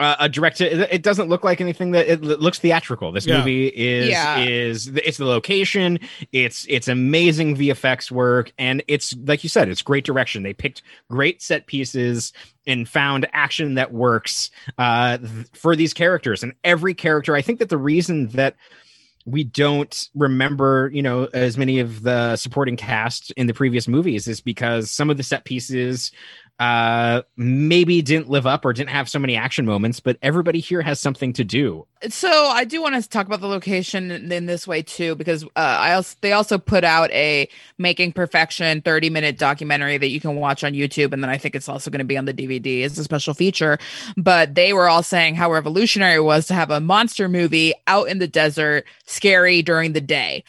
uh, a direct it it doesn't look like anything that it looks theatrical this Yeah. movie is Yeah. is it's the location it's it's amazing vfx work and it's like you said it's great direction they picked great set pieces and found action that works uh th- for these characters and every character i think that the reason that we don't remember, you know, as many of the supporting cast in the previous movies is because some of the set pieces uh maybe didn't live up or didn't have so many action moments, but everybody here has something to do. So I do want to talk about the location in, in this way too, because uh, I also they also put out a Making Perfection 30 minute documentary that you can watch on YouTube, and then I think it's also going to be on the DVD as a special feature. But they were all saying how revolutionary it was to have a monster movie out in the desert, scary during the day.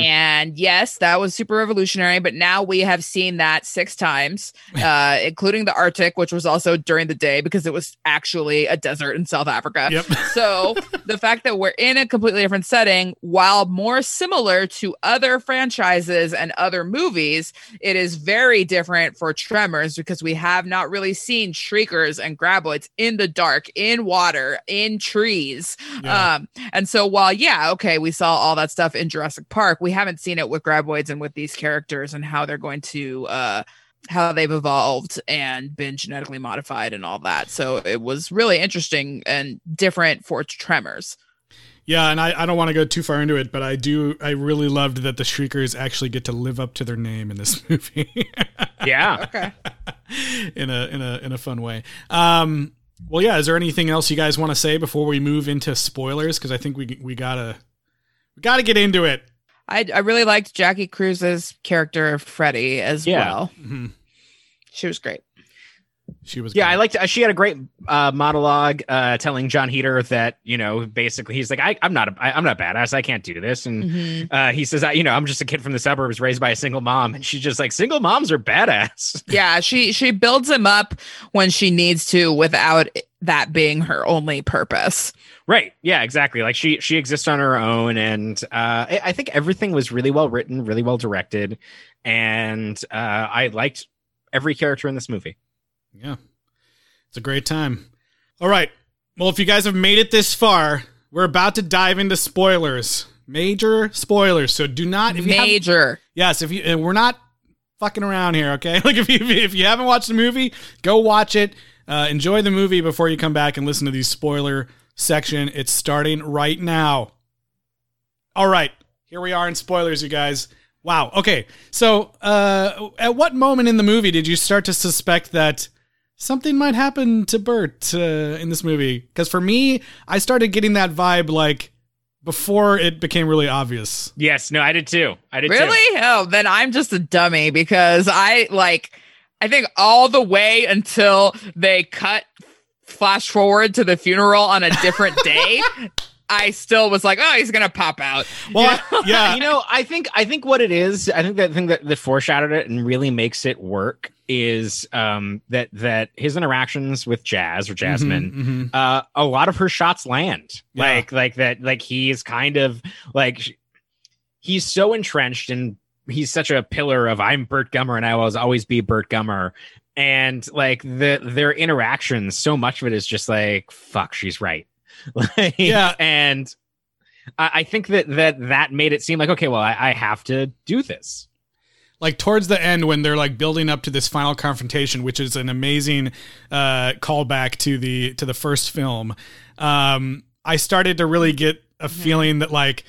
And yes, that was super revolutionary. But now we have seen that six times, uh, including the Arctic, which was also during the day because it was actually a desert in South Africa. Yep. So the fact that we're in a completely different setting, while more similar to other franchises and other movies, it is very different for Tremors because we have not really seen shriekers and graboids in the dark, in water, in trees. Yeah. Um, and so while yeah, okay, we saw all that stuff in Jurassic Park, we haven't seen it with graboids and with these characters and how they're going to uh how they've evolved and been genetically modified and all that. So it was really interesting and different for Tremors. Yeah, and I, I don't want to go too far into it, but I do I really loved that the Shriekers actually get to live up to their name in this movie. Yeah. Okay. in a in a in a fun way. Um well yeah, is there anything else you guys want to say before we move into spoilers cuz I think we we got to we got to get into it. I I really liked Jackie Cruz's character Freddie as Yeah. well. Mhm. She was great. She was great. Yeah, great. I liked. Uh, she had a great uh, monologue uh, telling Jon Heder that you know basically he's like I, I'm not a, I, I'm not a badass. I can't do this. And Mhm. uh, he says I, you know I'm just a kid from the suburbs raised by a single mom, and she's just like single moms are badass. Yeah, she she builds him up when she needs to without that being her only purpose. Right. Yeah, exactly. Like she she exists on her own and uh I, I think everything was really well written, really well directed, and uh I liked every character in this movie. Yeah. It's a great time. All right. Well, if you guys have made it this far, we're about to dive into spoilers. Major spoilers. So do not if you haven't- Major. Yes, if you and we're not fucking around here, okay? Like if you if you haven't watched the movie, go watch it. Uh, enjoy the movie before you come back and listen to these spoiler section. It's starting right now. All right, here we are in spoilers, you guys. Wow. Okay, so uh, at what moment in the movie did you start to suspect that something might happen to Burt uh, in this movie? Because for me, I started getting that vibe like before it became really obvious. Yes, no, I did too. I did too. Really? Oh, then I'm just a dummy because I like I think all the way until they cut flash forward to the funeral on a different day. I still was like, oh, he's gonna pop out. Well, yeah, you know, I think I think what it is, I think that thing that, that foreshadowed it and really makes it work is um that that his interactions with Jazz or Jasmine, Mhm, mhm. uh, a lot of her shots land. Yeah. Like like that, like he's kind of like he's so entrenched and he's such a pillar of I'm Burt Gummer and I will always be Burt Gummer. And like the their interactions, so much of it is just like, fuck, she's right. like, Yeah. And I, I think that that that made it seem like, okay, well, I, I have to do this. like towards the end when they're like building up to this final confrontation which is an amazing uh callback to the to the first film um i started to really get a feeling that like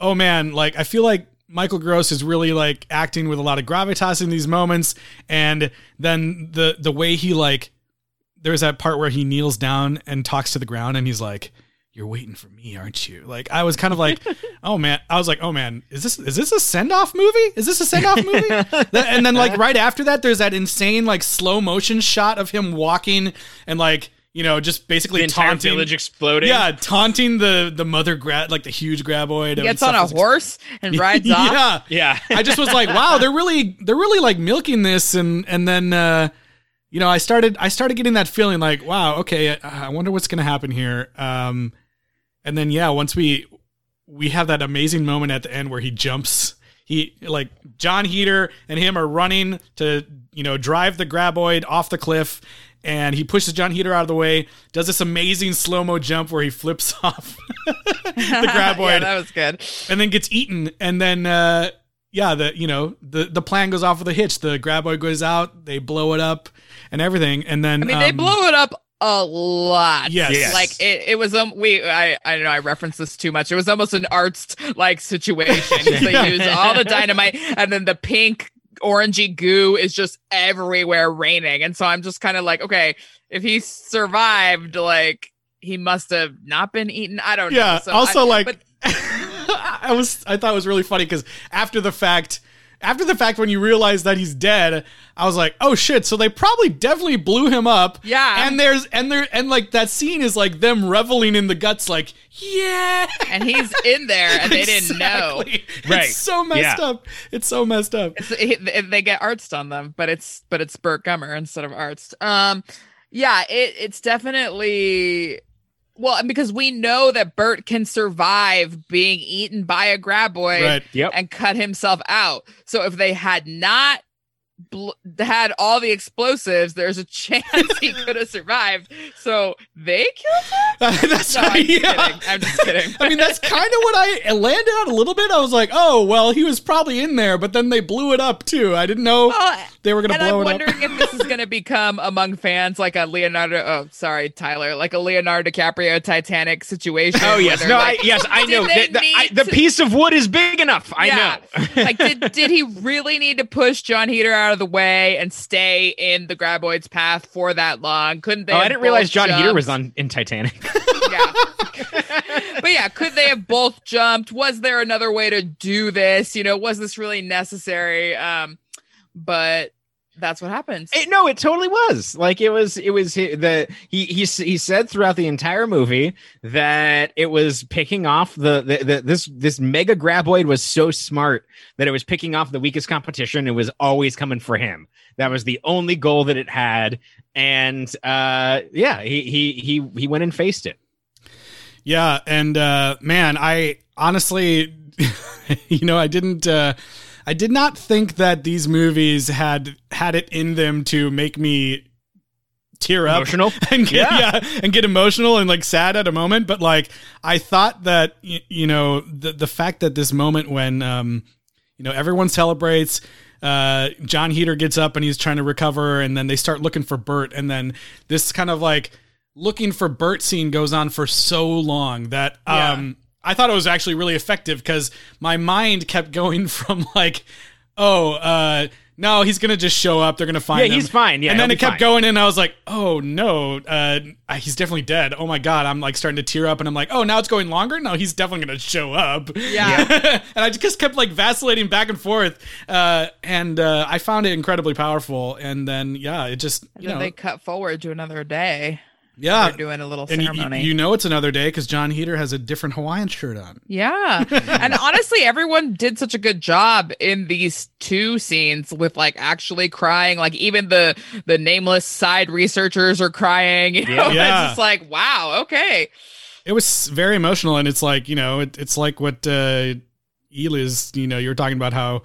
oh man like i feel like michael gross is really like acting with a lot of gravitas in these moments and then the the way he like there's that part where he kneels down and talks to the ground and he's like you're waiting for me aren't you? Like i was kind of like oh man i was like oh man is this is this a send-off movie? Is this a send-off movie? And then like right after that there's that insane like slow motion shot of him walking and like you know just basically The entire taunting village exploding. yeah taunting the the mother grab like the huge graboid He gets on a horse and rides off. yeah Yeah. I just was like, wow, they're really they're really like milking this, and and then uh, you know I started I started getting that feeling like, wow, okay, I, I wonder what's gonna happen here. Um, and then yeah, once we we have that amazing moment at the end where he jumps, he like Jon Heder and him are running to you know drive the graboid off the cliff. And he pushes Jon Heder out of the way, does this amazing slow mo jump where he flips off the graboid yeah, that was good. and then gets eaten and then uh yeah the you know the the plan goes off with a hitch the graboid goes out they blow it up and everything and then I mean, they um, blow it up a lot. Yes. Yes. Like it, it was um we I I don't know I referenced this too much. It was almost an arts like situation. 'cause they use all the dynamite and then the pink orangey goo is just everywhere raining. And so I'm just kind of like, okay, if he survived, like he must have not been eaten. I don't yeah know. So also I- like but i was i thought it was really funny because after the fact after the fact when you realize that he's dead i was like oh shit so they probably definitely blew him up Yeah. and there's and there and like that scene is like them reveling in the guts like yeah and he's in there and they didn't know. Exactly. Right. It's so messed Yeah. up. It's so messed up. It, they get artsed on them, but it's but it's Burt Gummer instead of artsed. Um, yeah, it it's definitely well and because we know that Burt can survive being eaten by a graboid Right. Yep. and cut himself out. So if they had not bl- had all the explosives, there's a chance he could have survived. So they killed him. that's No, I'm just yeah. kidding. I'm just kidding. I mean, that's kind of what I landed on a little bit. I was like, oh, well, he was probably in there, but then they blew it up too. I didn't know Well, they were going to and blow I'm it up. wondering if this is going to become among fans like a Leonardo. Oh, sorry, Tyler, like a Leonardo DiCaprio Titanic situation. Oh yes, no, like, I, yes, I know. The, the, I, the to- piece of wood is big enough. I Yeah. know. like, did did he really need to push Jon Heder out of the way and stay in the graboid's path for that long? Couldn't they? oh, I didn't realize both Jon Heder was on in Titanic. yeah. but yeah, could they have both jumped? Was there another way to do this? You know, was this really necessary? Um, but that's what happens. It, no, it totally was. Like it was. It was the he he he said throughout the entire movie that it was picking off the, the, the this this mega graboid was so smart that it was picking off the weakest competition. It was always coming for him. That was the only goal that it had. And uh, yeah, he he he he went and faced it. Yeah, and uh, man, I honestly, you know, I didn't, uh, I did not think that these movies had had it in them to make me tear up, Emotional? and get, Yeah. yeah. and get emotional and like sad at a moment. But like, I thought that y- you know the the fact that this moment when um, you know everyone celebrates. Uh, Jon Heder gets up and he's trying to recover, and then they start looking for Burt, and then this kind of like looking for Burt scene goes on for so long that um I thought it was actually really effective because my mind kept going from like, oh, uh no, he's gonna just show up. They're gonna find Yeah, him. he's fine. Yeah, and then it kept fine. going, and I was like, oh no, uh, he's definitely dead. Oh my god, I'm like starting to tear up, and I'm like, oh, now it's going longer. No, he's definitely gonna show up. Yeah. and I just kept like vacillating back and forth, uh, and uh, I found it incredibly powerful. And then yeah, it just And you then know they cut forward to another day. Yeah. They're doing a little And you, ceremony. you know it's another day because Jon Heder has a different Hawaiian shirt on. Yeah. and honestly, everyone did such a good job in these two scenes with like actually crying. Like even the the nameless side researchers are crying. You know, Yeah. it's just like, wow, okay. It was very emotional, and it's like you know, it, it's like what uh, Eliz, you know, you were talking about how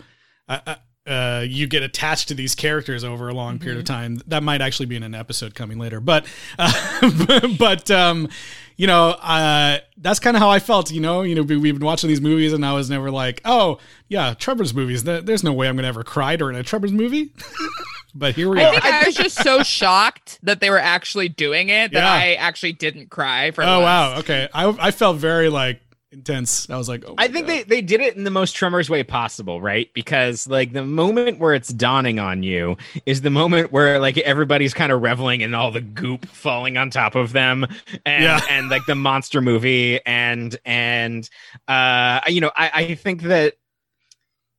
uh, uh, uh, you get attached to these characters over a long period of time. That might actually be in an episode coming later, but uh, but um, you know, uh, that's kind of how I felt. You know, you know, we, we've been watching these movies, and I was never like, oh yeah, Tremors movies. There's no way I'm gonna ever cry during a Tremors movie. but here we I are. think I was just so shocked that they were actually doing it that Yeah. I actually didn't cry for Oh once. wow, okay. I I felt very like intense. I was like, oh, I think God. they, they did it in the most Tremors way possible, right? Because like the moment where it's dawning on you is the moment where like everybody's kind of reveling in all the goop falling on top of them and Yeah. and like the monster movie and and uh you know I, I think that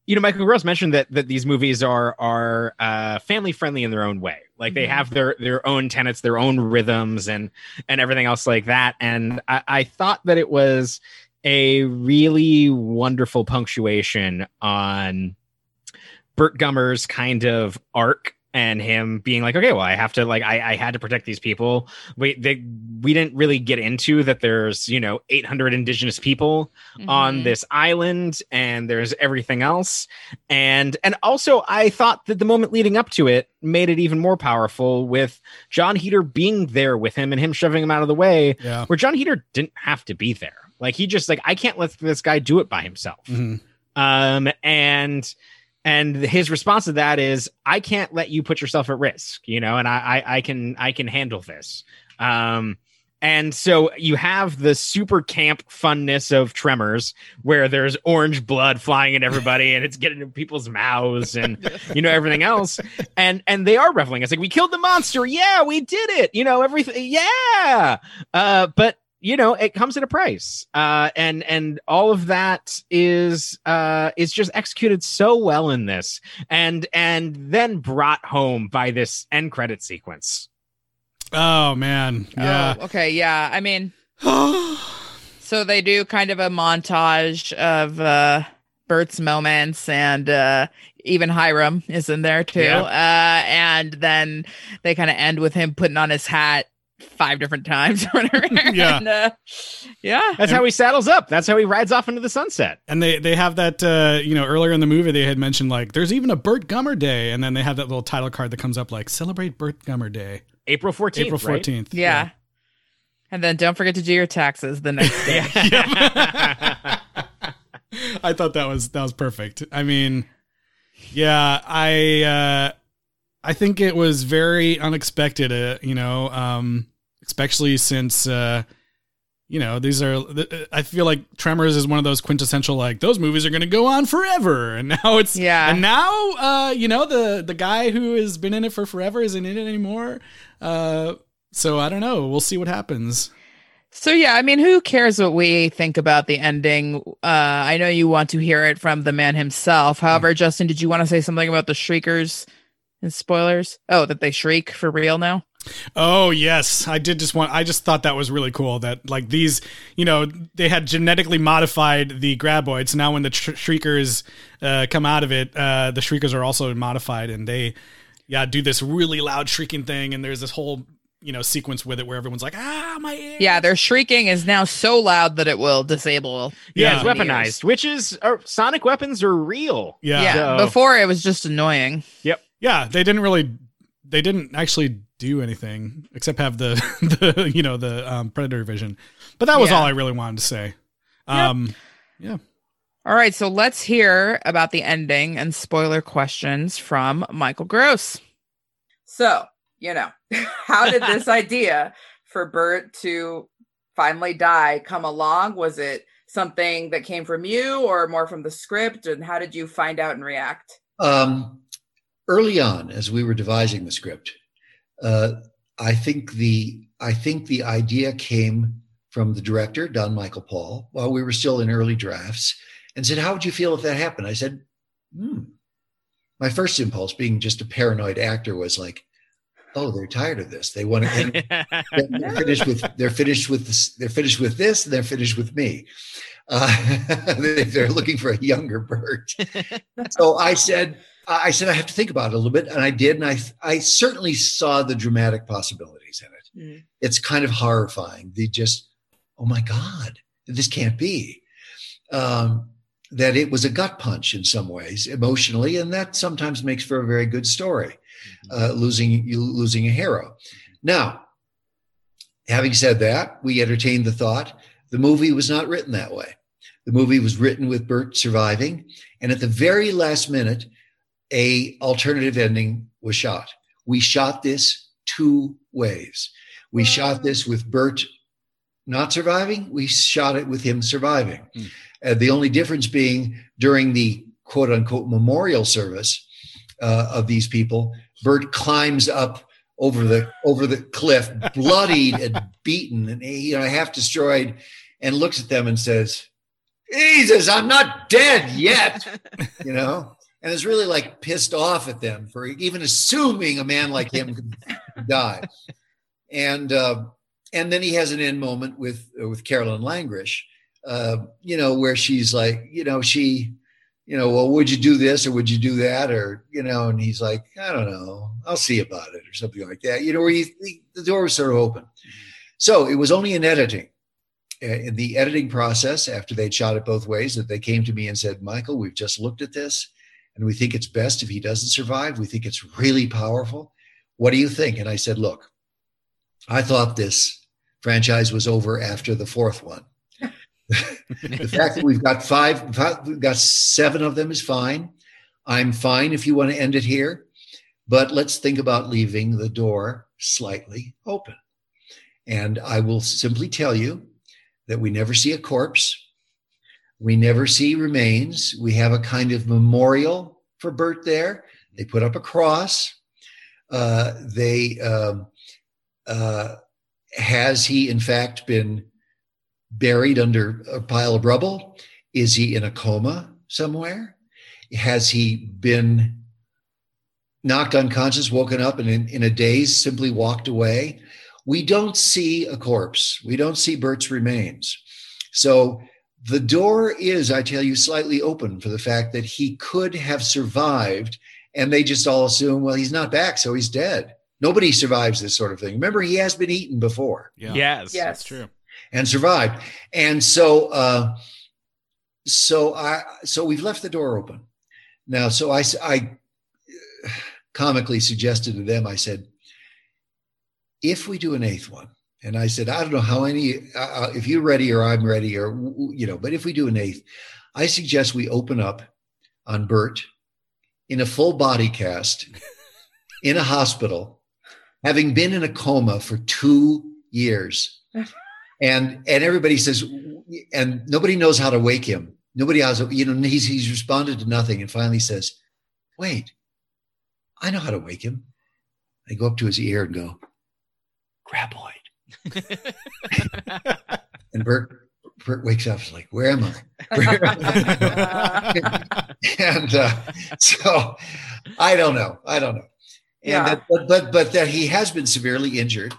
you know Michael Gross mentioned that that these movies are are uh family friendly in their own way. Like they Mhm. have their their own tenets, their own rhythms and and everything else like that. And I, I thought that it was a really wonderful punctuation on Burt Gummer's kind of arc and him being like, okay, well, I have to like, I, I had to protect these people. We they we didn't really get into that. There's you know 800 indigenous people on Mhm. this island, and there's everything else, and and also I thought that the moment leading up to it made it even more powerful with Jon Heder being there with him and him shoving him out of the way yeah. where Jon Heder didn't have to be there. Like he just like I can't let this guy do it by himself. Mhm. Um and and his response to that is I can't let you put yourself at risk, you know, and I I, I can I can handle this. Um and so you have the super camp funness of Tremors, where there's orange blood flying at everybody, and it's getting in people's mouths, and you know everything else. And and they are reveling. It's like we killed the monster. Yeah, we did it. You know everything. Yeah. Uh, but you know it comes at a price uh and and all of that is uh is just executed so well in this and and then brought home by this end credit sequence Oh man, yeah. Oh, okay. Yeah. I mean, so they do kind of a montage of uh Burt's moments and uh even Hiram is in there too. Yeah. Uh and then they kind of end with him putting on his hat five different times. Yeah. And, uh, yeah. that's how he saddles up that's how he rides off into the sunset and they they have that uh, you know earlier in the movie they had mentioned like there's even a Burt Gummer Day, and then they have that little title card that comes up like celebrate Burt Gummer Day, april 14th April right? fourteenth. Yeah. And then don't forget to do your taxes the next day. I thought that was that was perfect. I mean, yeah, I uh I think it was very unexpected, uh, you know, um especially since uh you know, these are I feel like Tremors is one of those quintessential like those movies are going to go on forever and now it's Yeah. and now uh you know the the guy who has been in it for forever isn't in it anymore. Uh so I don't know, we'll see what happens. So yeah, I mean, who cares what we think about the ending? Uh, I know you want to hear it from the man himself. However, Justin, did you want to say something about the shriekers and spoilers? Oh, that they shriek for real now? Oh yes, I did just want. I just thought that was really cool that like these, you know, they had genetically modified the graboids. Now when the tr- shriekers uh, come out of it, uh, the shriekers are also modified, and they, yeah, do this really loud shrieking thing. And there's this whole you know sequence with it where everyone's like, ah, my ear. Yeah, their shrieking is now so loud that it will disable. yeah, Yeah. it's weaponized which is uh, sonic weapons are real yeah, Yeah, yeah, So- before it was just annoying. Yep yeah they didn't really, they didn't actually do anything except have the the you know the um, predator vision. But that was Yeah. all I really wanted to say. Um, yeah. All right, so let's hear about the ending and spoiler questions from Michael Gross. So, you know, how did this idea for Burt to finally die come along? Was it something that came from you or more from the script? And how did you find out and react? Um, early on, as we were devising the script, uh, I think the I think the idea came from the director, Don Michael Paul, while we were still in early drafts, and said, "How would you feel if that happened?" I said, "Hmm." My first impulse, being just a paranoid actor, was like, oh, they're tired of this. They want to they're finished with they're finished with this, they're finished with this, and they're finished with me. Uh, they're looking for a younger Burt. So I said, I said I have to think about it a little bit, and I did, and I I certainly saw the dramatic possibilities in it. Mm. It's kind of horrifying. The just, oh my God, this can't be. Um, that it was a gut punch in some ways emotionally, and that sometimes makes for a very good story. Uh, losing you losing a hero. Now, having said that, we entertained the thought the movie was not written that way. The movie was written with Burt surviving, and at the very last minute, a alternative ending was shot. We shot this two ways. We shot this with Burt not surviving. We shot it with him surviving. Mm. Uh, the only difference being during the quote unquote memorial service uh, of these people, Burt climbs up over the over the cliff, bloodied and beaten and you know half destroyed, and looks at them and says, "Jesus, I'm not dead yet," you know, and is really like pissed off at them for even assuming a man like him could die, and uh, and then he has an end moment with with Caroline Langrishe, uh, you know, where she's like, you know, she you know, well, would you do this or would you do that? Or, you know, and he's like, I don't know, I'll see about it or something like that, you know, where he, the door was sort of open. So it was only in editing, uh, in the editing process, after they'd shot it both ways, that they came to me and said, Michael, we've just looked at this and we think it's best if he doesn't survive. We think it's really powerful. What do you think? And I said, look, I thought this franchise was over after the fourth one the fact that we've got five, we've got seven of them is fine. I'm fine if you want to end it here, but let's think about leaving the door slightly open. And I will simply tell you that we never see a corpse. We never see remains. We have a kind of memorial for Burt there. They put up a cross. Uh, they, um, uh, has he in fact been buried under a pile of rubble? Is he in a coma somewhere? Has he been knocked unconscious, woken up, and in, in a daze simply walked away? We don't see a corpse. We don't see Burt's remains. So the door is, I tell you, slightly open for the fact that he could have survived, and they just all assume, well, he's not back, so he's dead. Nobody survives this sort of thing. Remember, he has been eaten before. Yeah. Yes. Yes. That's true. and survived. And so, uh, so I, so we've left the door open now. So I, I comically suggested to them, I said, if we do an eighth one, and I said, I don't know how any, uh, if you're ready or I'm ready or, you know, but if we do an eighth, I suggest we open up on Burt in a full body cast in a hospital, having been in a coma for two years. And and everybody says and nobody knows how to wake him. Nobody has you know he's he's responded to nothing and finally says wait i know how to wake him. I go up to his ear and go graboid and burt burt wakes up and like where am i Where am I?" and uh, so i don't know i don't know and Yeah. that, but but but that he has been severely injured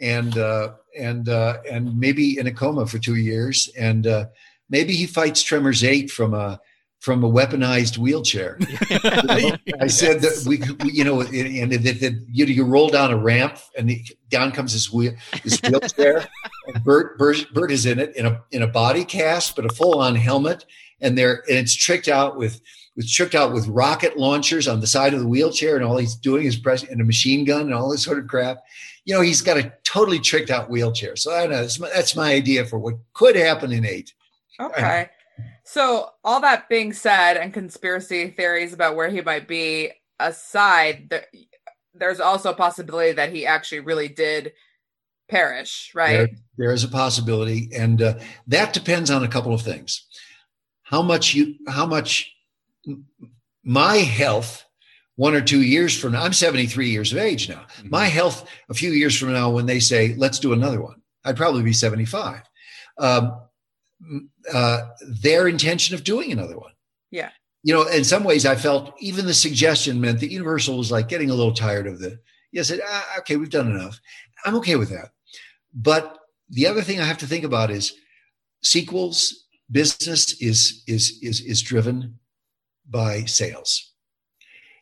and uh, and uh, and maybe in a coma for two years, and uh, maybe he fights Tremors Eight from a from a weaponized wheelchair. You know, I said that we, we you know, and that, that you, you roll down a ramp, and the, down comes this wheel, this wheelchair. and Burt, Burt, Burt is in it in a in a body cast, but a full on helmet, and there and it's tricked out with. It's tricked out with rocket launchers on the side of the wheelchair, and all he's doing is pressing and a machine gun and all this sort of crap you know, he's got a totally tricked out wheelchair. So I don't know. That's my, that's my idea for what could happen in eight. Okay. So, all that being said, and conspiracy theories about where he might be aside, there, there's also a possibility that he actually really did perish, right? There, there is a possibility, and uh, that depends on a couple of things. How much you, how much my health one or two years from now, I'm 73 years of age now. My health a few years from now, when they say, let's do another one, I'd probably be 75. Um, uh, their intention of doing another one. Yeah. You know, in some ways, I felt even the suggestion meant that Universal was like getting a little tired of the Yes, it, uh, okay, we've done enough. I'm okay with that. But the other thing I have to think about is sequels business is is is is driven by sales.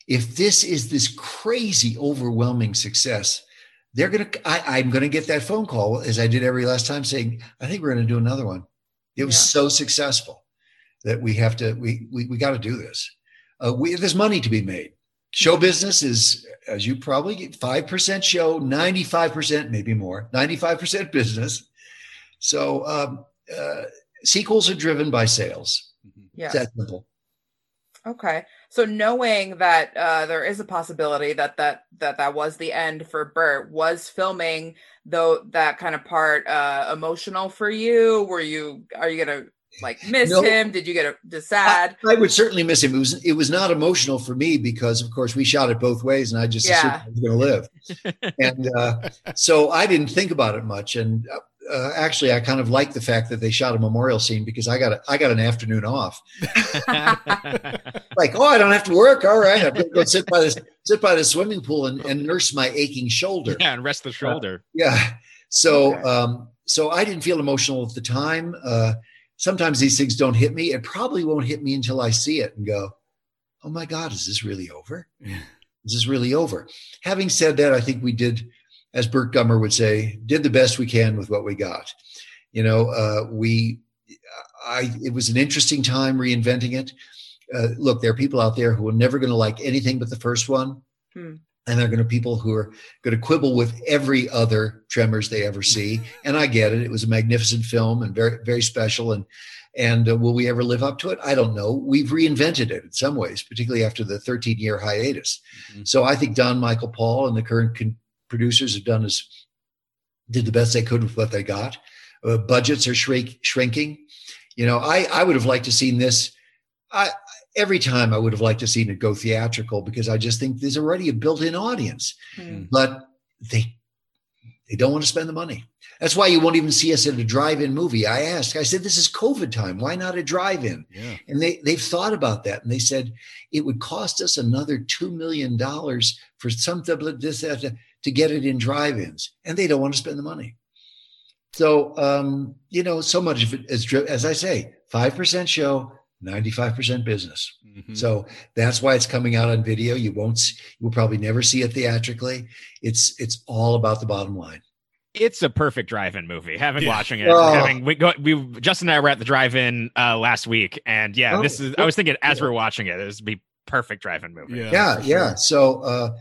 If this is this crazy, overwhelming success, they're gonna. I, I, am gonna get that phone call as I did every last time, saying, "I think we're gonna do another one." It was yeah. so successful that we have to. We we, we got to do this. Uh, we, there's money to be made. Show business is, as you probably get, five percent show, ninety five percent, maybe more, ninety five percent business. So um, uh, sequels are driven by sales. Yeah, it's that simple. Okay, so knowing that uh, there is a possibility that that that that was the end for Burt, was filming though that kind of part uh, emotional for you? Were you are you gonna like miss no, him? Did you get a, sad? I, I, would certainly miss him. It was it was not emotional for me because of course we shot it both ways, and I just yeah. assumed I was going to live, and uh, so I didn't think about it much. And uh, actually, I kind of like the fact that they shot a memorial scene because I got a, I got an afternoon off. like, oh, I don't have to work. All right, I'm going to go sit by this sit by the swimming pool and, and nurse my aching shoulder. Yeah, and rest the shoulder. Uh, yeah. So, um, so I didn't feel emotional at the time. Uh, sometimes these things don't hit me. It probably won't hit me until I see it and go, "Oh my God, is this really over? Is this really over?" Having said that, I think we did as Burt Gummer would say, did the best we can with what we got. You know, uh, we, I, it was an interesting time reinventing it. Uh, look, there are people out there who are never going to like anything but the first one. Hmm. And there are going to be people who are going to quibble with every other Tremors they ever see. And I get it. It was a magnificent film and very, very special. And, and uh, will we ever live up to it? I don't know. We've reinvented it in some ways, particularly after the 13 year hiatus. Mm-hmm. So I think Don Michael Paul and the current con- producers have done is did the best they could with what they got. Uh, budgets are shrink, shrinking. You know, I I would have liked to seen this. I every time I would have liked to seen it go theatrical because I just think there's already a built-in audience, mm. but they they don't want to spend the money. That's why you won't even see us at a drive-in movie. I asked, I said, "This is COVID time. Why not a drive-in?" Yeah. And they they've thought about that, and they said it would cost us another two million dollars for something like this to get it in drive-ins, and they don't want to spend the money. So um, you know, so much of it is as I say, five percent show, ninety-five percent business. Mm-hmm. So that's why it's coming out on video. You won't, you will probably never see it theatrically. It's it's all about the bottom line it's a perfect drive-in movie. Having yeah. watching it, oh. having we go, we Justin and I were at the drive-in uh, last week, and yeah, oh, this is. I was thinking as we're watching it, this would be perfect drive-in movie. Yeah, yeah. yeah. So uh,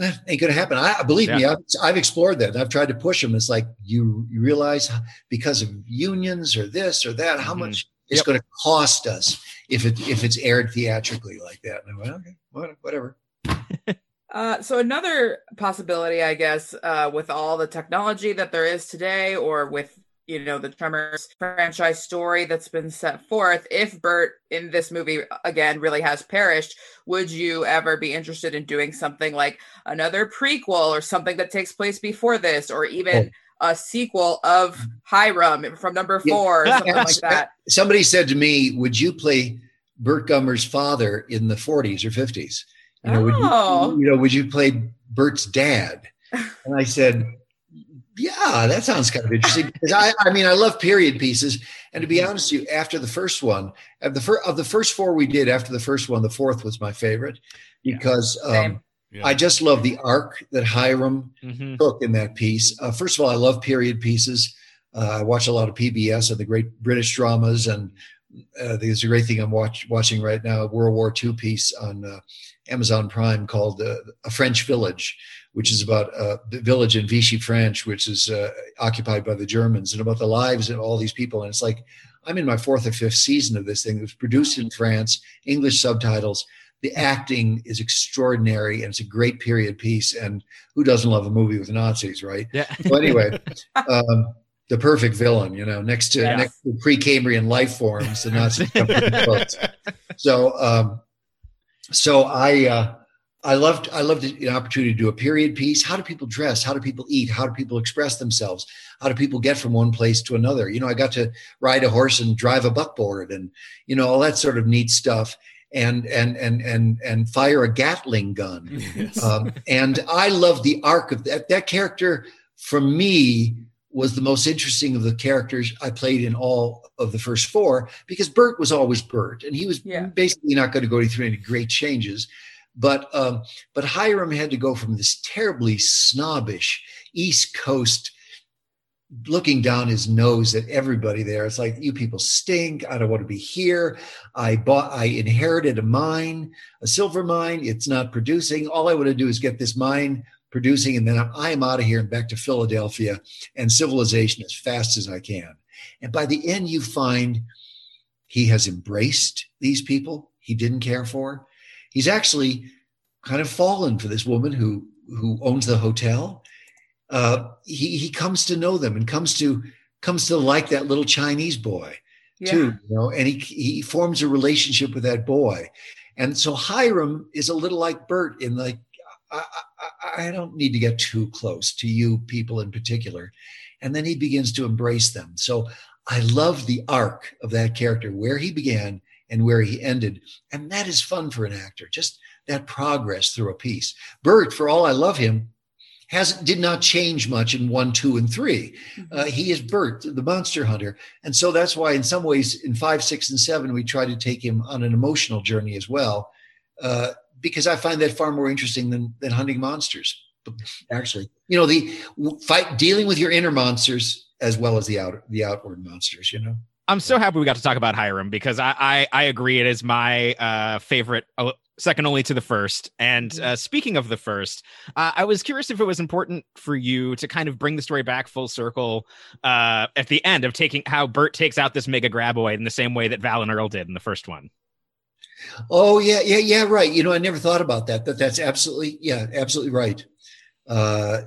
eh, ain't gonna happen. I believe yeah. me, I've, I've, explored that. I've tried to push them. It's like you, you realize because of unions or this or that, how mm-hmm. much it's yep. going to cost us if it if it's aired theatrically like that. And I went, okay, whatever. Uh, so another possibility, I guess, uh, with all the technology that there is today, or with you know the Tremors franchise story that's been set forth, if Burt in this movie uh, again really has perished, would you ever be interested in doing something like another prequel or something that takes place before this, or even? Oh a sequel of Hiram from number four, yeah. something like that. Somebody said to me, "Would you play Burt Gummer's father in the 40s or 50s?" You know, oh. would you, oh. you know, would you play Burt's dad? And I said, yeah, that sounds kind of interesting because I, I mean, I love period pieces. And to be honest with you, after the first one, of the, fir- of the first four we did, after the first one, the fourth was my favorite because um, yeah. I just love the arc that Hiram mm-hmm. took in that piece. Uh, first of all, I love period pieces. Uh, I watch a lot of PBS and the great British dramas, and uh, there's a great thing I'm watch, watching right now, a World War II piece on uh, Amazon Prime called uh, A French Village, which is about uh, the village in Vichy, France, which is uh, occupied by the Germans, and about the lives of all these people. And it's like I'm in my fourth or fifth season of this thing. It was produced in France, English subtitles. The acting is extraordinary, and it's a great period piece. And who doesn't love a movie with Nazis, right? Yeah. So anyway. Um, the perfect villain, you know, next to yes. next to Precambrian life forms, the Nazis. so, um, so I uh, I loved I loved the opportunity to do a period piece. How do people dress? How do people eat? How do people express themselves? How do people get from one place to another? You know, I got to ride a horse and drive a buckboard, and you know all that sort of neat stuff. and and and and and fire a Gatling gun. Yes. Um, and I love the arc of that. That character, for me, was the most interesting of the characters I played in all of the first four because Burt was always Burt, and he was Yeah. basically not going to go through any great changes. But um, but Hiram had to go from this terribly snobbish East Coast looking down his nose at everybody there. It's like you people stink. I don't want to be here. I bought I inherited a mine, a silver mine. It's not producing. All I want to do is get this mine producing, and then I'm, I'm out of here and back to Philadelphia and civilization as fast as I can. And by the end, you find he has embraced these people he didn't care for. He's actually kind of fallen for this woman who who owns the hotel. Uh, he he comes to know them and comes to comes to like that little Chinese boy Yeah. too, you know, and he he forms a relationship with that boy. And so Hiram is a little like Burt in like I, I, I don't need to get too close to you people in particular. And then he begins to embrace them. So I love the arc of that character, where he began and where he ended. And that is fun for an actor, just that progress through a piece. Burt, for all I love him, has did not change much in one, two, and three. Uh, he is Burt, the monster hunter. And so that's why, in some ways, in five, six, and seven, we try to take him on an emotional journey as well, uh, because I find that far more interesting than than hunting monsters. Actually, you know, the fight dealing with your inner monsters as well as the out the outward monsters. You know. I'm so happy we got to talk about Hiram because I I, I agree it is my uh, favorite, uh, second only to the first. And uh, speaking of the first, uh, I was curious if it was important for you to kind of bring the story back full circle uh, at the end of taking how Burt takes out this mega graboid in the same way that Val and Earl did in the first one. Oh yeah, yeah, yeah. Right. You know, I never thought about that. But that's absolutely, yeah, absolutely right. Uh,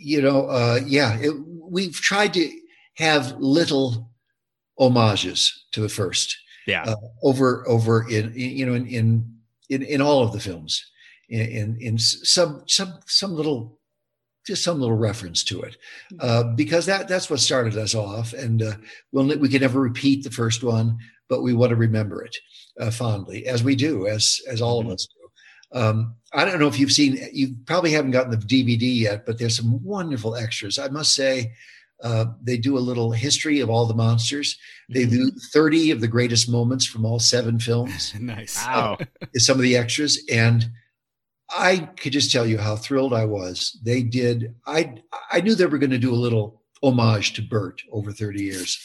you know, uh, yeah, it, we've tried to have little homages to the first Yeah. uh, over over in, in you know in in in, in all of the films. In, in in some some some little just some little reference to it. Uh, because that that's what started us off and uh, we'll we can never repeat the first one but we want to remember it uh, fondly as we do as as all of us do. Um, i don't know if you've seen you probably haven't gotten the dvd yet but there's some wonderful extras. I must say uh, they do a little history of all the monsters. They do 30 of the greatest moments from all seven films. nice. Wow. is some of the extras, and I could just tell you how thrilled I was. They did. I I knew they were going to do a little homage to Burt over 30 years,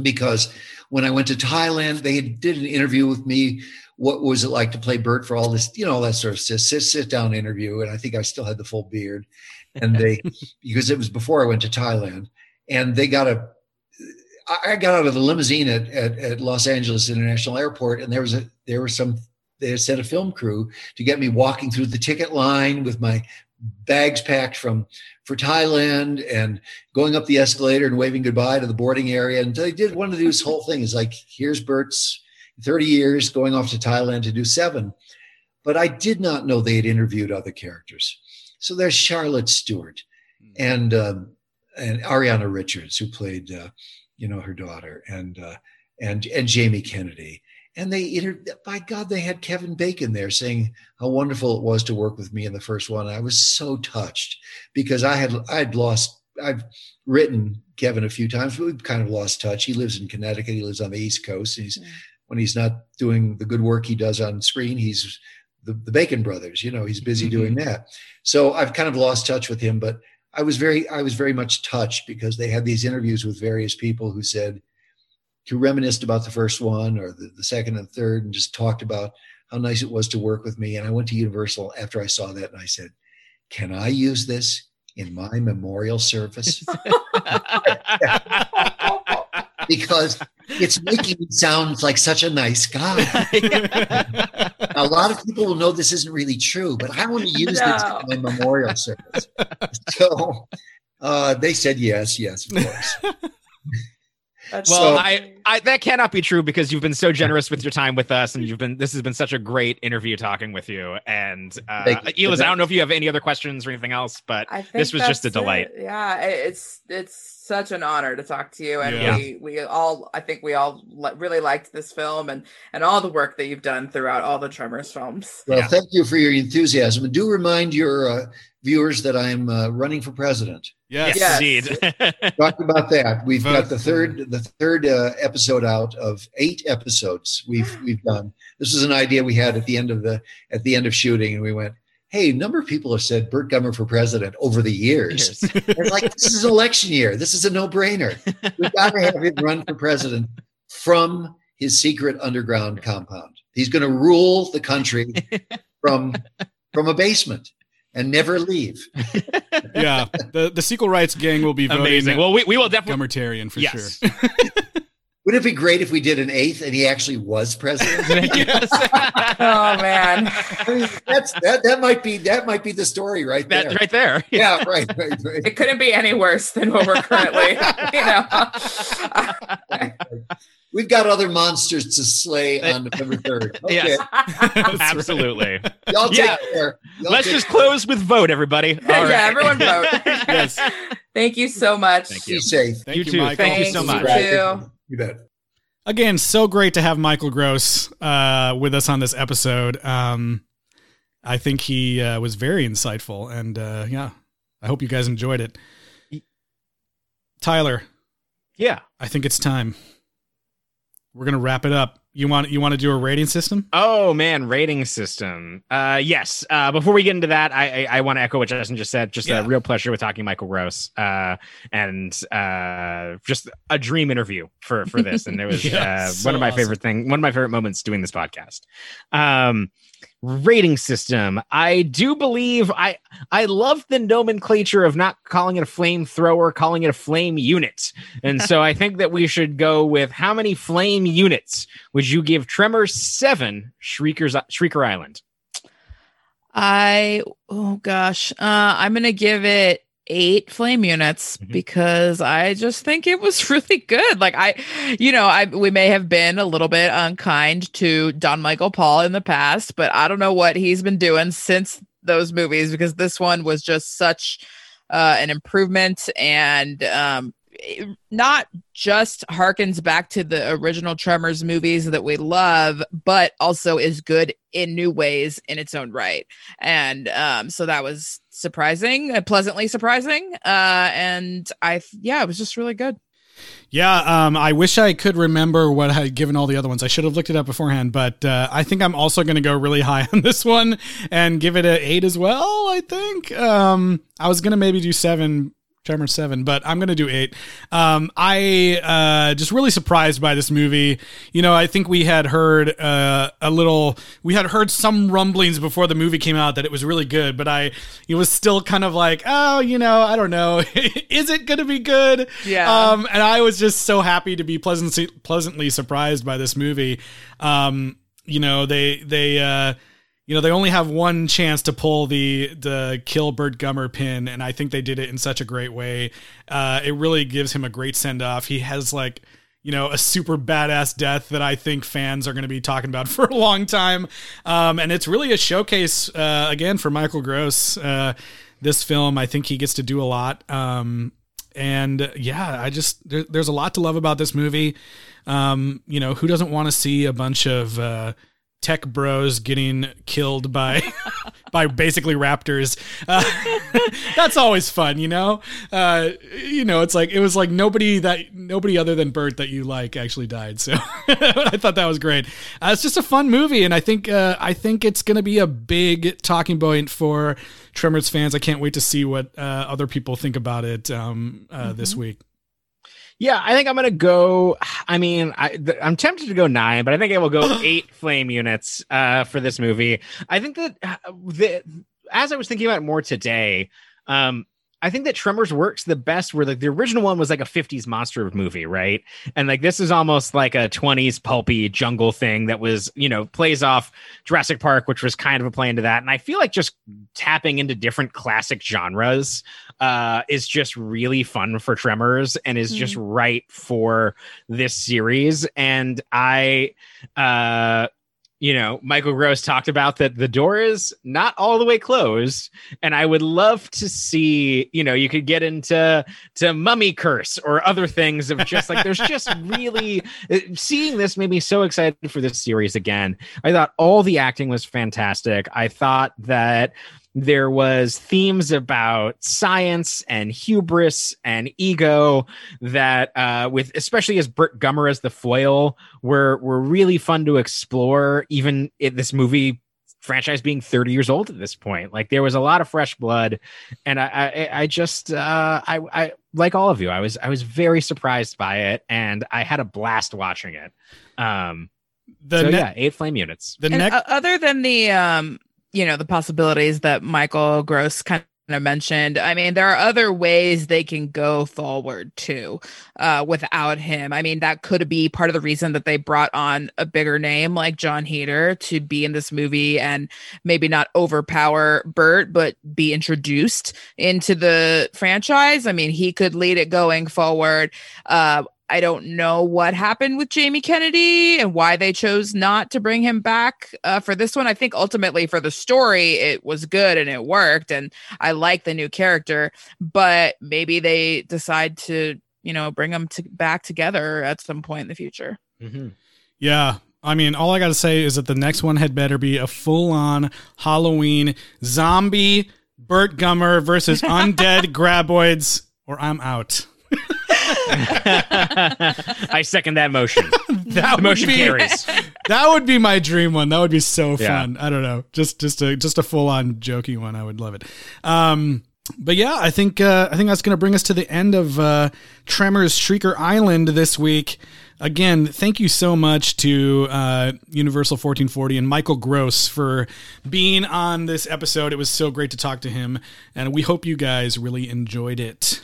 because when I went to Thailand, they did an interview with me. What was it like to play Burt for all this, you know, all that sort of sit sit, sit down interview? And I think I still had the full beard, and they because it was before I went to Thailand, and they got a. I got out of the limousine at, at, at Los Angeles International Airport, and there was a there was some they had sent a film crew to get me walking through the ticket line with my bags packed from for Thailand and going up the escalator and waving goodbye to the boarding area. And they did to do this whole thing. Is like here's Burt's 30 years going off to Thailand to do seven. But I did not know they had interviewed other characters. So there's Charlotte Stewart and um, and Ariana Richards who played uh, you know her daughter and uh, and and Jamie Kennedy. And they inter- by God, they had Kevin Bacon there saying how wonderful it was to work with me in the first one. I was so touched because I had I'd lost I've written Kevin a few times, but we've kind of lost touch. He lives in Connecticut. He lives on the East Coast. He's when he's not doing the good work he does on screen, he's the, the Bacon brothers. You know, he's busy mm-hmm. doing that. So I've kind of lost touch with him, but I was very I was very much touched because they had these interviews with various people who said who reminisced about the first one or the, the second and third and just talked about how nice it was to work with me. And I went to Universal after I saw that and I said, Can I use this in my memorial service? because it's making me sound like such a nice guy. a lot of people will know this isn't really true, but I want to use this No. in my memorial service. So uh, they said yes, yes, of course. That's Well, So- I, I that cannot be true because you've been so generous with your time with us, and you've been this has been such a great interview talking with you. And uh, you. Elis, I don't know if you have any other questions or anything else, but this was just a delight. it. Yeah, it's it's such an honor to talk to you, and Yeah. we we all I think we all li- really liked this film and and all the work that you've done throughout all the Tremors films. Well, Yeah. thank you for your enthusiasm. Do remind your uh, viewers that I'm uh, running for president. Yes. Yes. indeed. Talk about that. We've Vote. got the third the third uh, episode out of eight episodes we've we've done. This is an idea we had at the end of the at the end of shooting, and we went, "Hey, a number of people have said Burt Gummer for president over the years." Cheers. It's like this is election year. This is a no brainer. We've got to have him run for president from his secret underground compound. He's going to rule the country from from a basement and never leave. yeah. The the sequel rights gang will be voting Amazing. Well, we, we will definitely. Gummertarian for yes. sure. Wouldn't it be great if we did an eighth and he actually was president? yes. Oh man, I mean, that's that that might be that might be the story right there. That's right there. Yeah, right, right, right. it couldn't be any worse than what we're currently, you know. We've got other monsters to slay on November third. Okay, Yes. Absolutely. y'all take Yeah. care. Y'all Let's take just close with vote, everybody. All yeah, everyone vote. Yes. Thank you so much. Thank Be you. safe. Thank You you, too. Michael. Thank you so much. too. You bet. Again, so great to have Michael Gross uh, with us on this episode. Um, I think he uh, was very insightful, and uh, yeah, I hope you guys enjoyed it. Tyler, Yeah. I think it's time. We're gonna wrap it up. You want you want to do a rating system? Oh man, rating system. Uh, yes. Uh, before we get into that, I I, I want to echo what Justin just said. Just Yeah. a real pleasure with talking Michael Gross. Uh, and uh, just a dream interview for for this, and it was Yeah, uh, so one of my awesome. favorite thing, one of my favorite moments doing this podcast. Um, rating system. I do believe I I love the nomenclature of not calling it a flamethrower, calling it a flame unit. And so I think that we should go with how many flame units would you give Tremor 7 Shriekers Shrieker Island? I oh gosh, uh, I'm gonna give it eight flame units Mhm. because I just think it was really good. Like I, you know, I we may have been a little bit unkind to Don Michael Paul in the past, but I don't know what he's been doing since those movies because this one was just such uh, an improvement and um, it not just harkens back to the original Tremors movies that we love, but also is good in new ways in its own right. And um, so that was surprising, uh, pleasantly surprising. Uh, and I, yeah, it was just really good. Yeah, um, I wish I could remember what I had given all the other ones. I should have looked it up beforehand, but uh, I think I'm also going to go really high on this one and give it an eight as well. I think um, I was going to maybe do seven. Tremor seven, but I'm gonna do eight. Um, I uh, just really surprised by this movie. You know, I think we had heard uh, a little, we had heard some rumblings before the movie came out that it was really good, but I, it was still kind of like, oh, you know, I don't know, is it gonna be good? Yeah. Um, and I was just so happy to be pleasantly pleasantly surprised by this movie. Um, you know, they they uh, you know they only have one chance to pull the the kill Burt Gummer pin, and I think they did it in such a great way. Uh, it really gives him a great send off. He has like you know a super badass death that I think fans are going to be talking about for a long time, um, and it's really a showcase uh, again for Michael Gross. Uh, this film, I think he gets to do a lot. Um, and yeah, I just there, there's a lot to love about this movie. Um, you know, who doesn't want to see a bunch of uh, tech bros getting killed by by basically raptors? Uh, that's always fun, you know. Uh, you know, it's like it was like nobody that nobody other than Burt that you like actually died. So I thought that was great. Uh, it's just a fun movie, and I think uh, I think it's going to be a big talking point for Tremors fans. I can't wait to see what uh, other people think about it um, uh, this week. Yeah, I think I'm gonna go. I mean, I, I'm tempted to go nine, but I think I will go eight flame units uh, for this movie. I think that uh, the, as I was thinking about it more today, um, I think that Tremors works the best where like the original one was like a 50s monster movie, right? And like this is almost like a 20s pulpy jungle thing that was, you know, plays off Jurassic Park, which was kind of a play into that. And I feel like just tapping into different classic genres uh, is just really fun for Tremors and is mm-hmm. just right for this series. And I, uh, you know, Michael Gross talked about that the door is not all the way closed, and I would love to see, you know, you could get into to Mummy Curse or other things of just like there's just really uh, seeing this made me so excited for this series again. I thought all the acting was fantastic. I thought that there was themes about science and hubris and ego that uh, with especially as Burt Gummer as the foil were were really fun to explore even in this movie franchise being 30 years old at this point. Like there was a lot of fresh blood and i i, I just uh i i like all of you i was i was very surprised by it and i had a blast watching it. Um the so ne- yeah eight flame units. the next uh, other than the um you know the possibilities that Michael Gross kind of mentioned. I mean, there are other ways they can go forward too, uh, without him. I mean, that could be part of the reason that they brought on a bigger name like jon Heder to be in this movie and maybe not overpower burt but be introduced into the franchise. I mean, he could lead it going forward. Uh, I don't know what happened with Jamie Kennedy and why they chose not to bring him back uh, for this one. I think ultimately for the story, it was good and it worked, and I like the new character. But maybe they decide to, you know, bring them to, back together at some point in the future. Mm-hmm. Yeah, I mean, all I got to say is that the next one had better be a full on Halloween zombie Burt Gummer versus undead graboids, or I'm out. I second that motion. that the motion be, carries. That would be my dream one. That would be so fun. Yeah. I don't know. Just just a just a full on jokey one. I would love it. Um but yeah, I think uh, I think that's going to bring us to the end of uh, Tremors Shrieker Island this week. Again, thank you so much to uh, Universal 1440 and Michael Gross for being on this episode. It was so great to talk to him, and we hope you guys really enjoyed it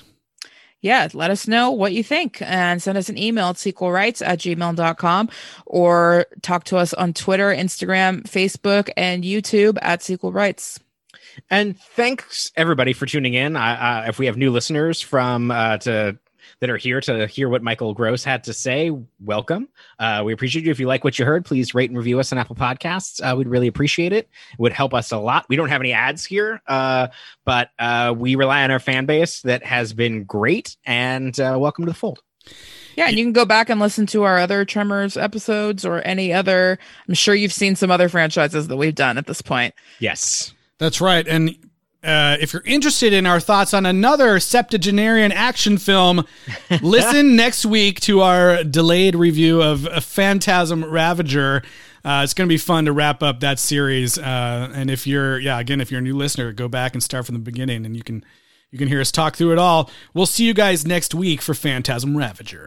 yeah, let us know what you think and send us an email at sequelrights at gmail.com or talk to us on Twitter, Instagram, Facebook, and YouTube at Sequel Rights. And thanks everybody for tuning in. Uh, if we have new listeners from uh, to that are here to hear what Michael Gross had to say, welcome. Uh, we appreciate you. If you like what you heard, please rate and review us on Apple Podcasts. Uh, we'd really appreciate it. It would help us a lot. We don't have any ads here, uh, but uh, we rely on our fan base that has been great. And uh, welcome to the fold. Yeah, and you can go back and listen to our other Tremors episodes or any other. I'm sure you've seen some other franchises that we've done at this point. Yes. That's right. And uh, if you're interested in our thoughts on another septuagenarian action film, listen next week to our delayed review of a Phantasm Ravager. Uh, it's going to be fun to wrap up that series. Uh, and if you're, yeah, again, if you're a new listener, go back and start from the beginning, and you can you can hear us talk through it all. We'll see you guys next week for Phantasm Ravager.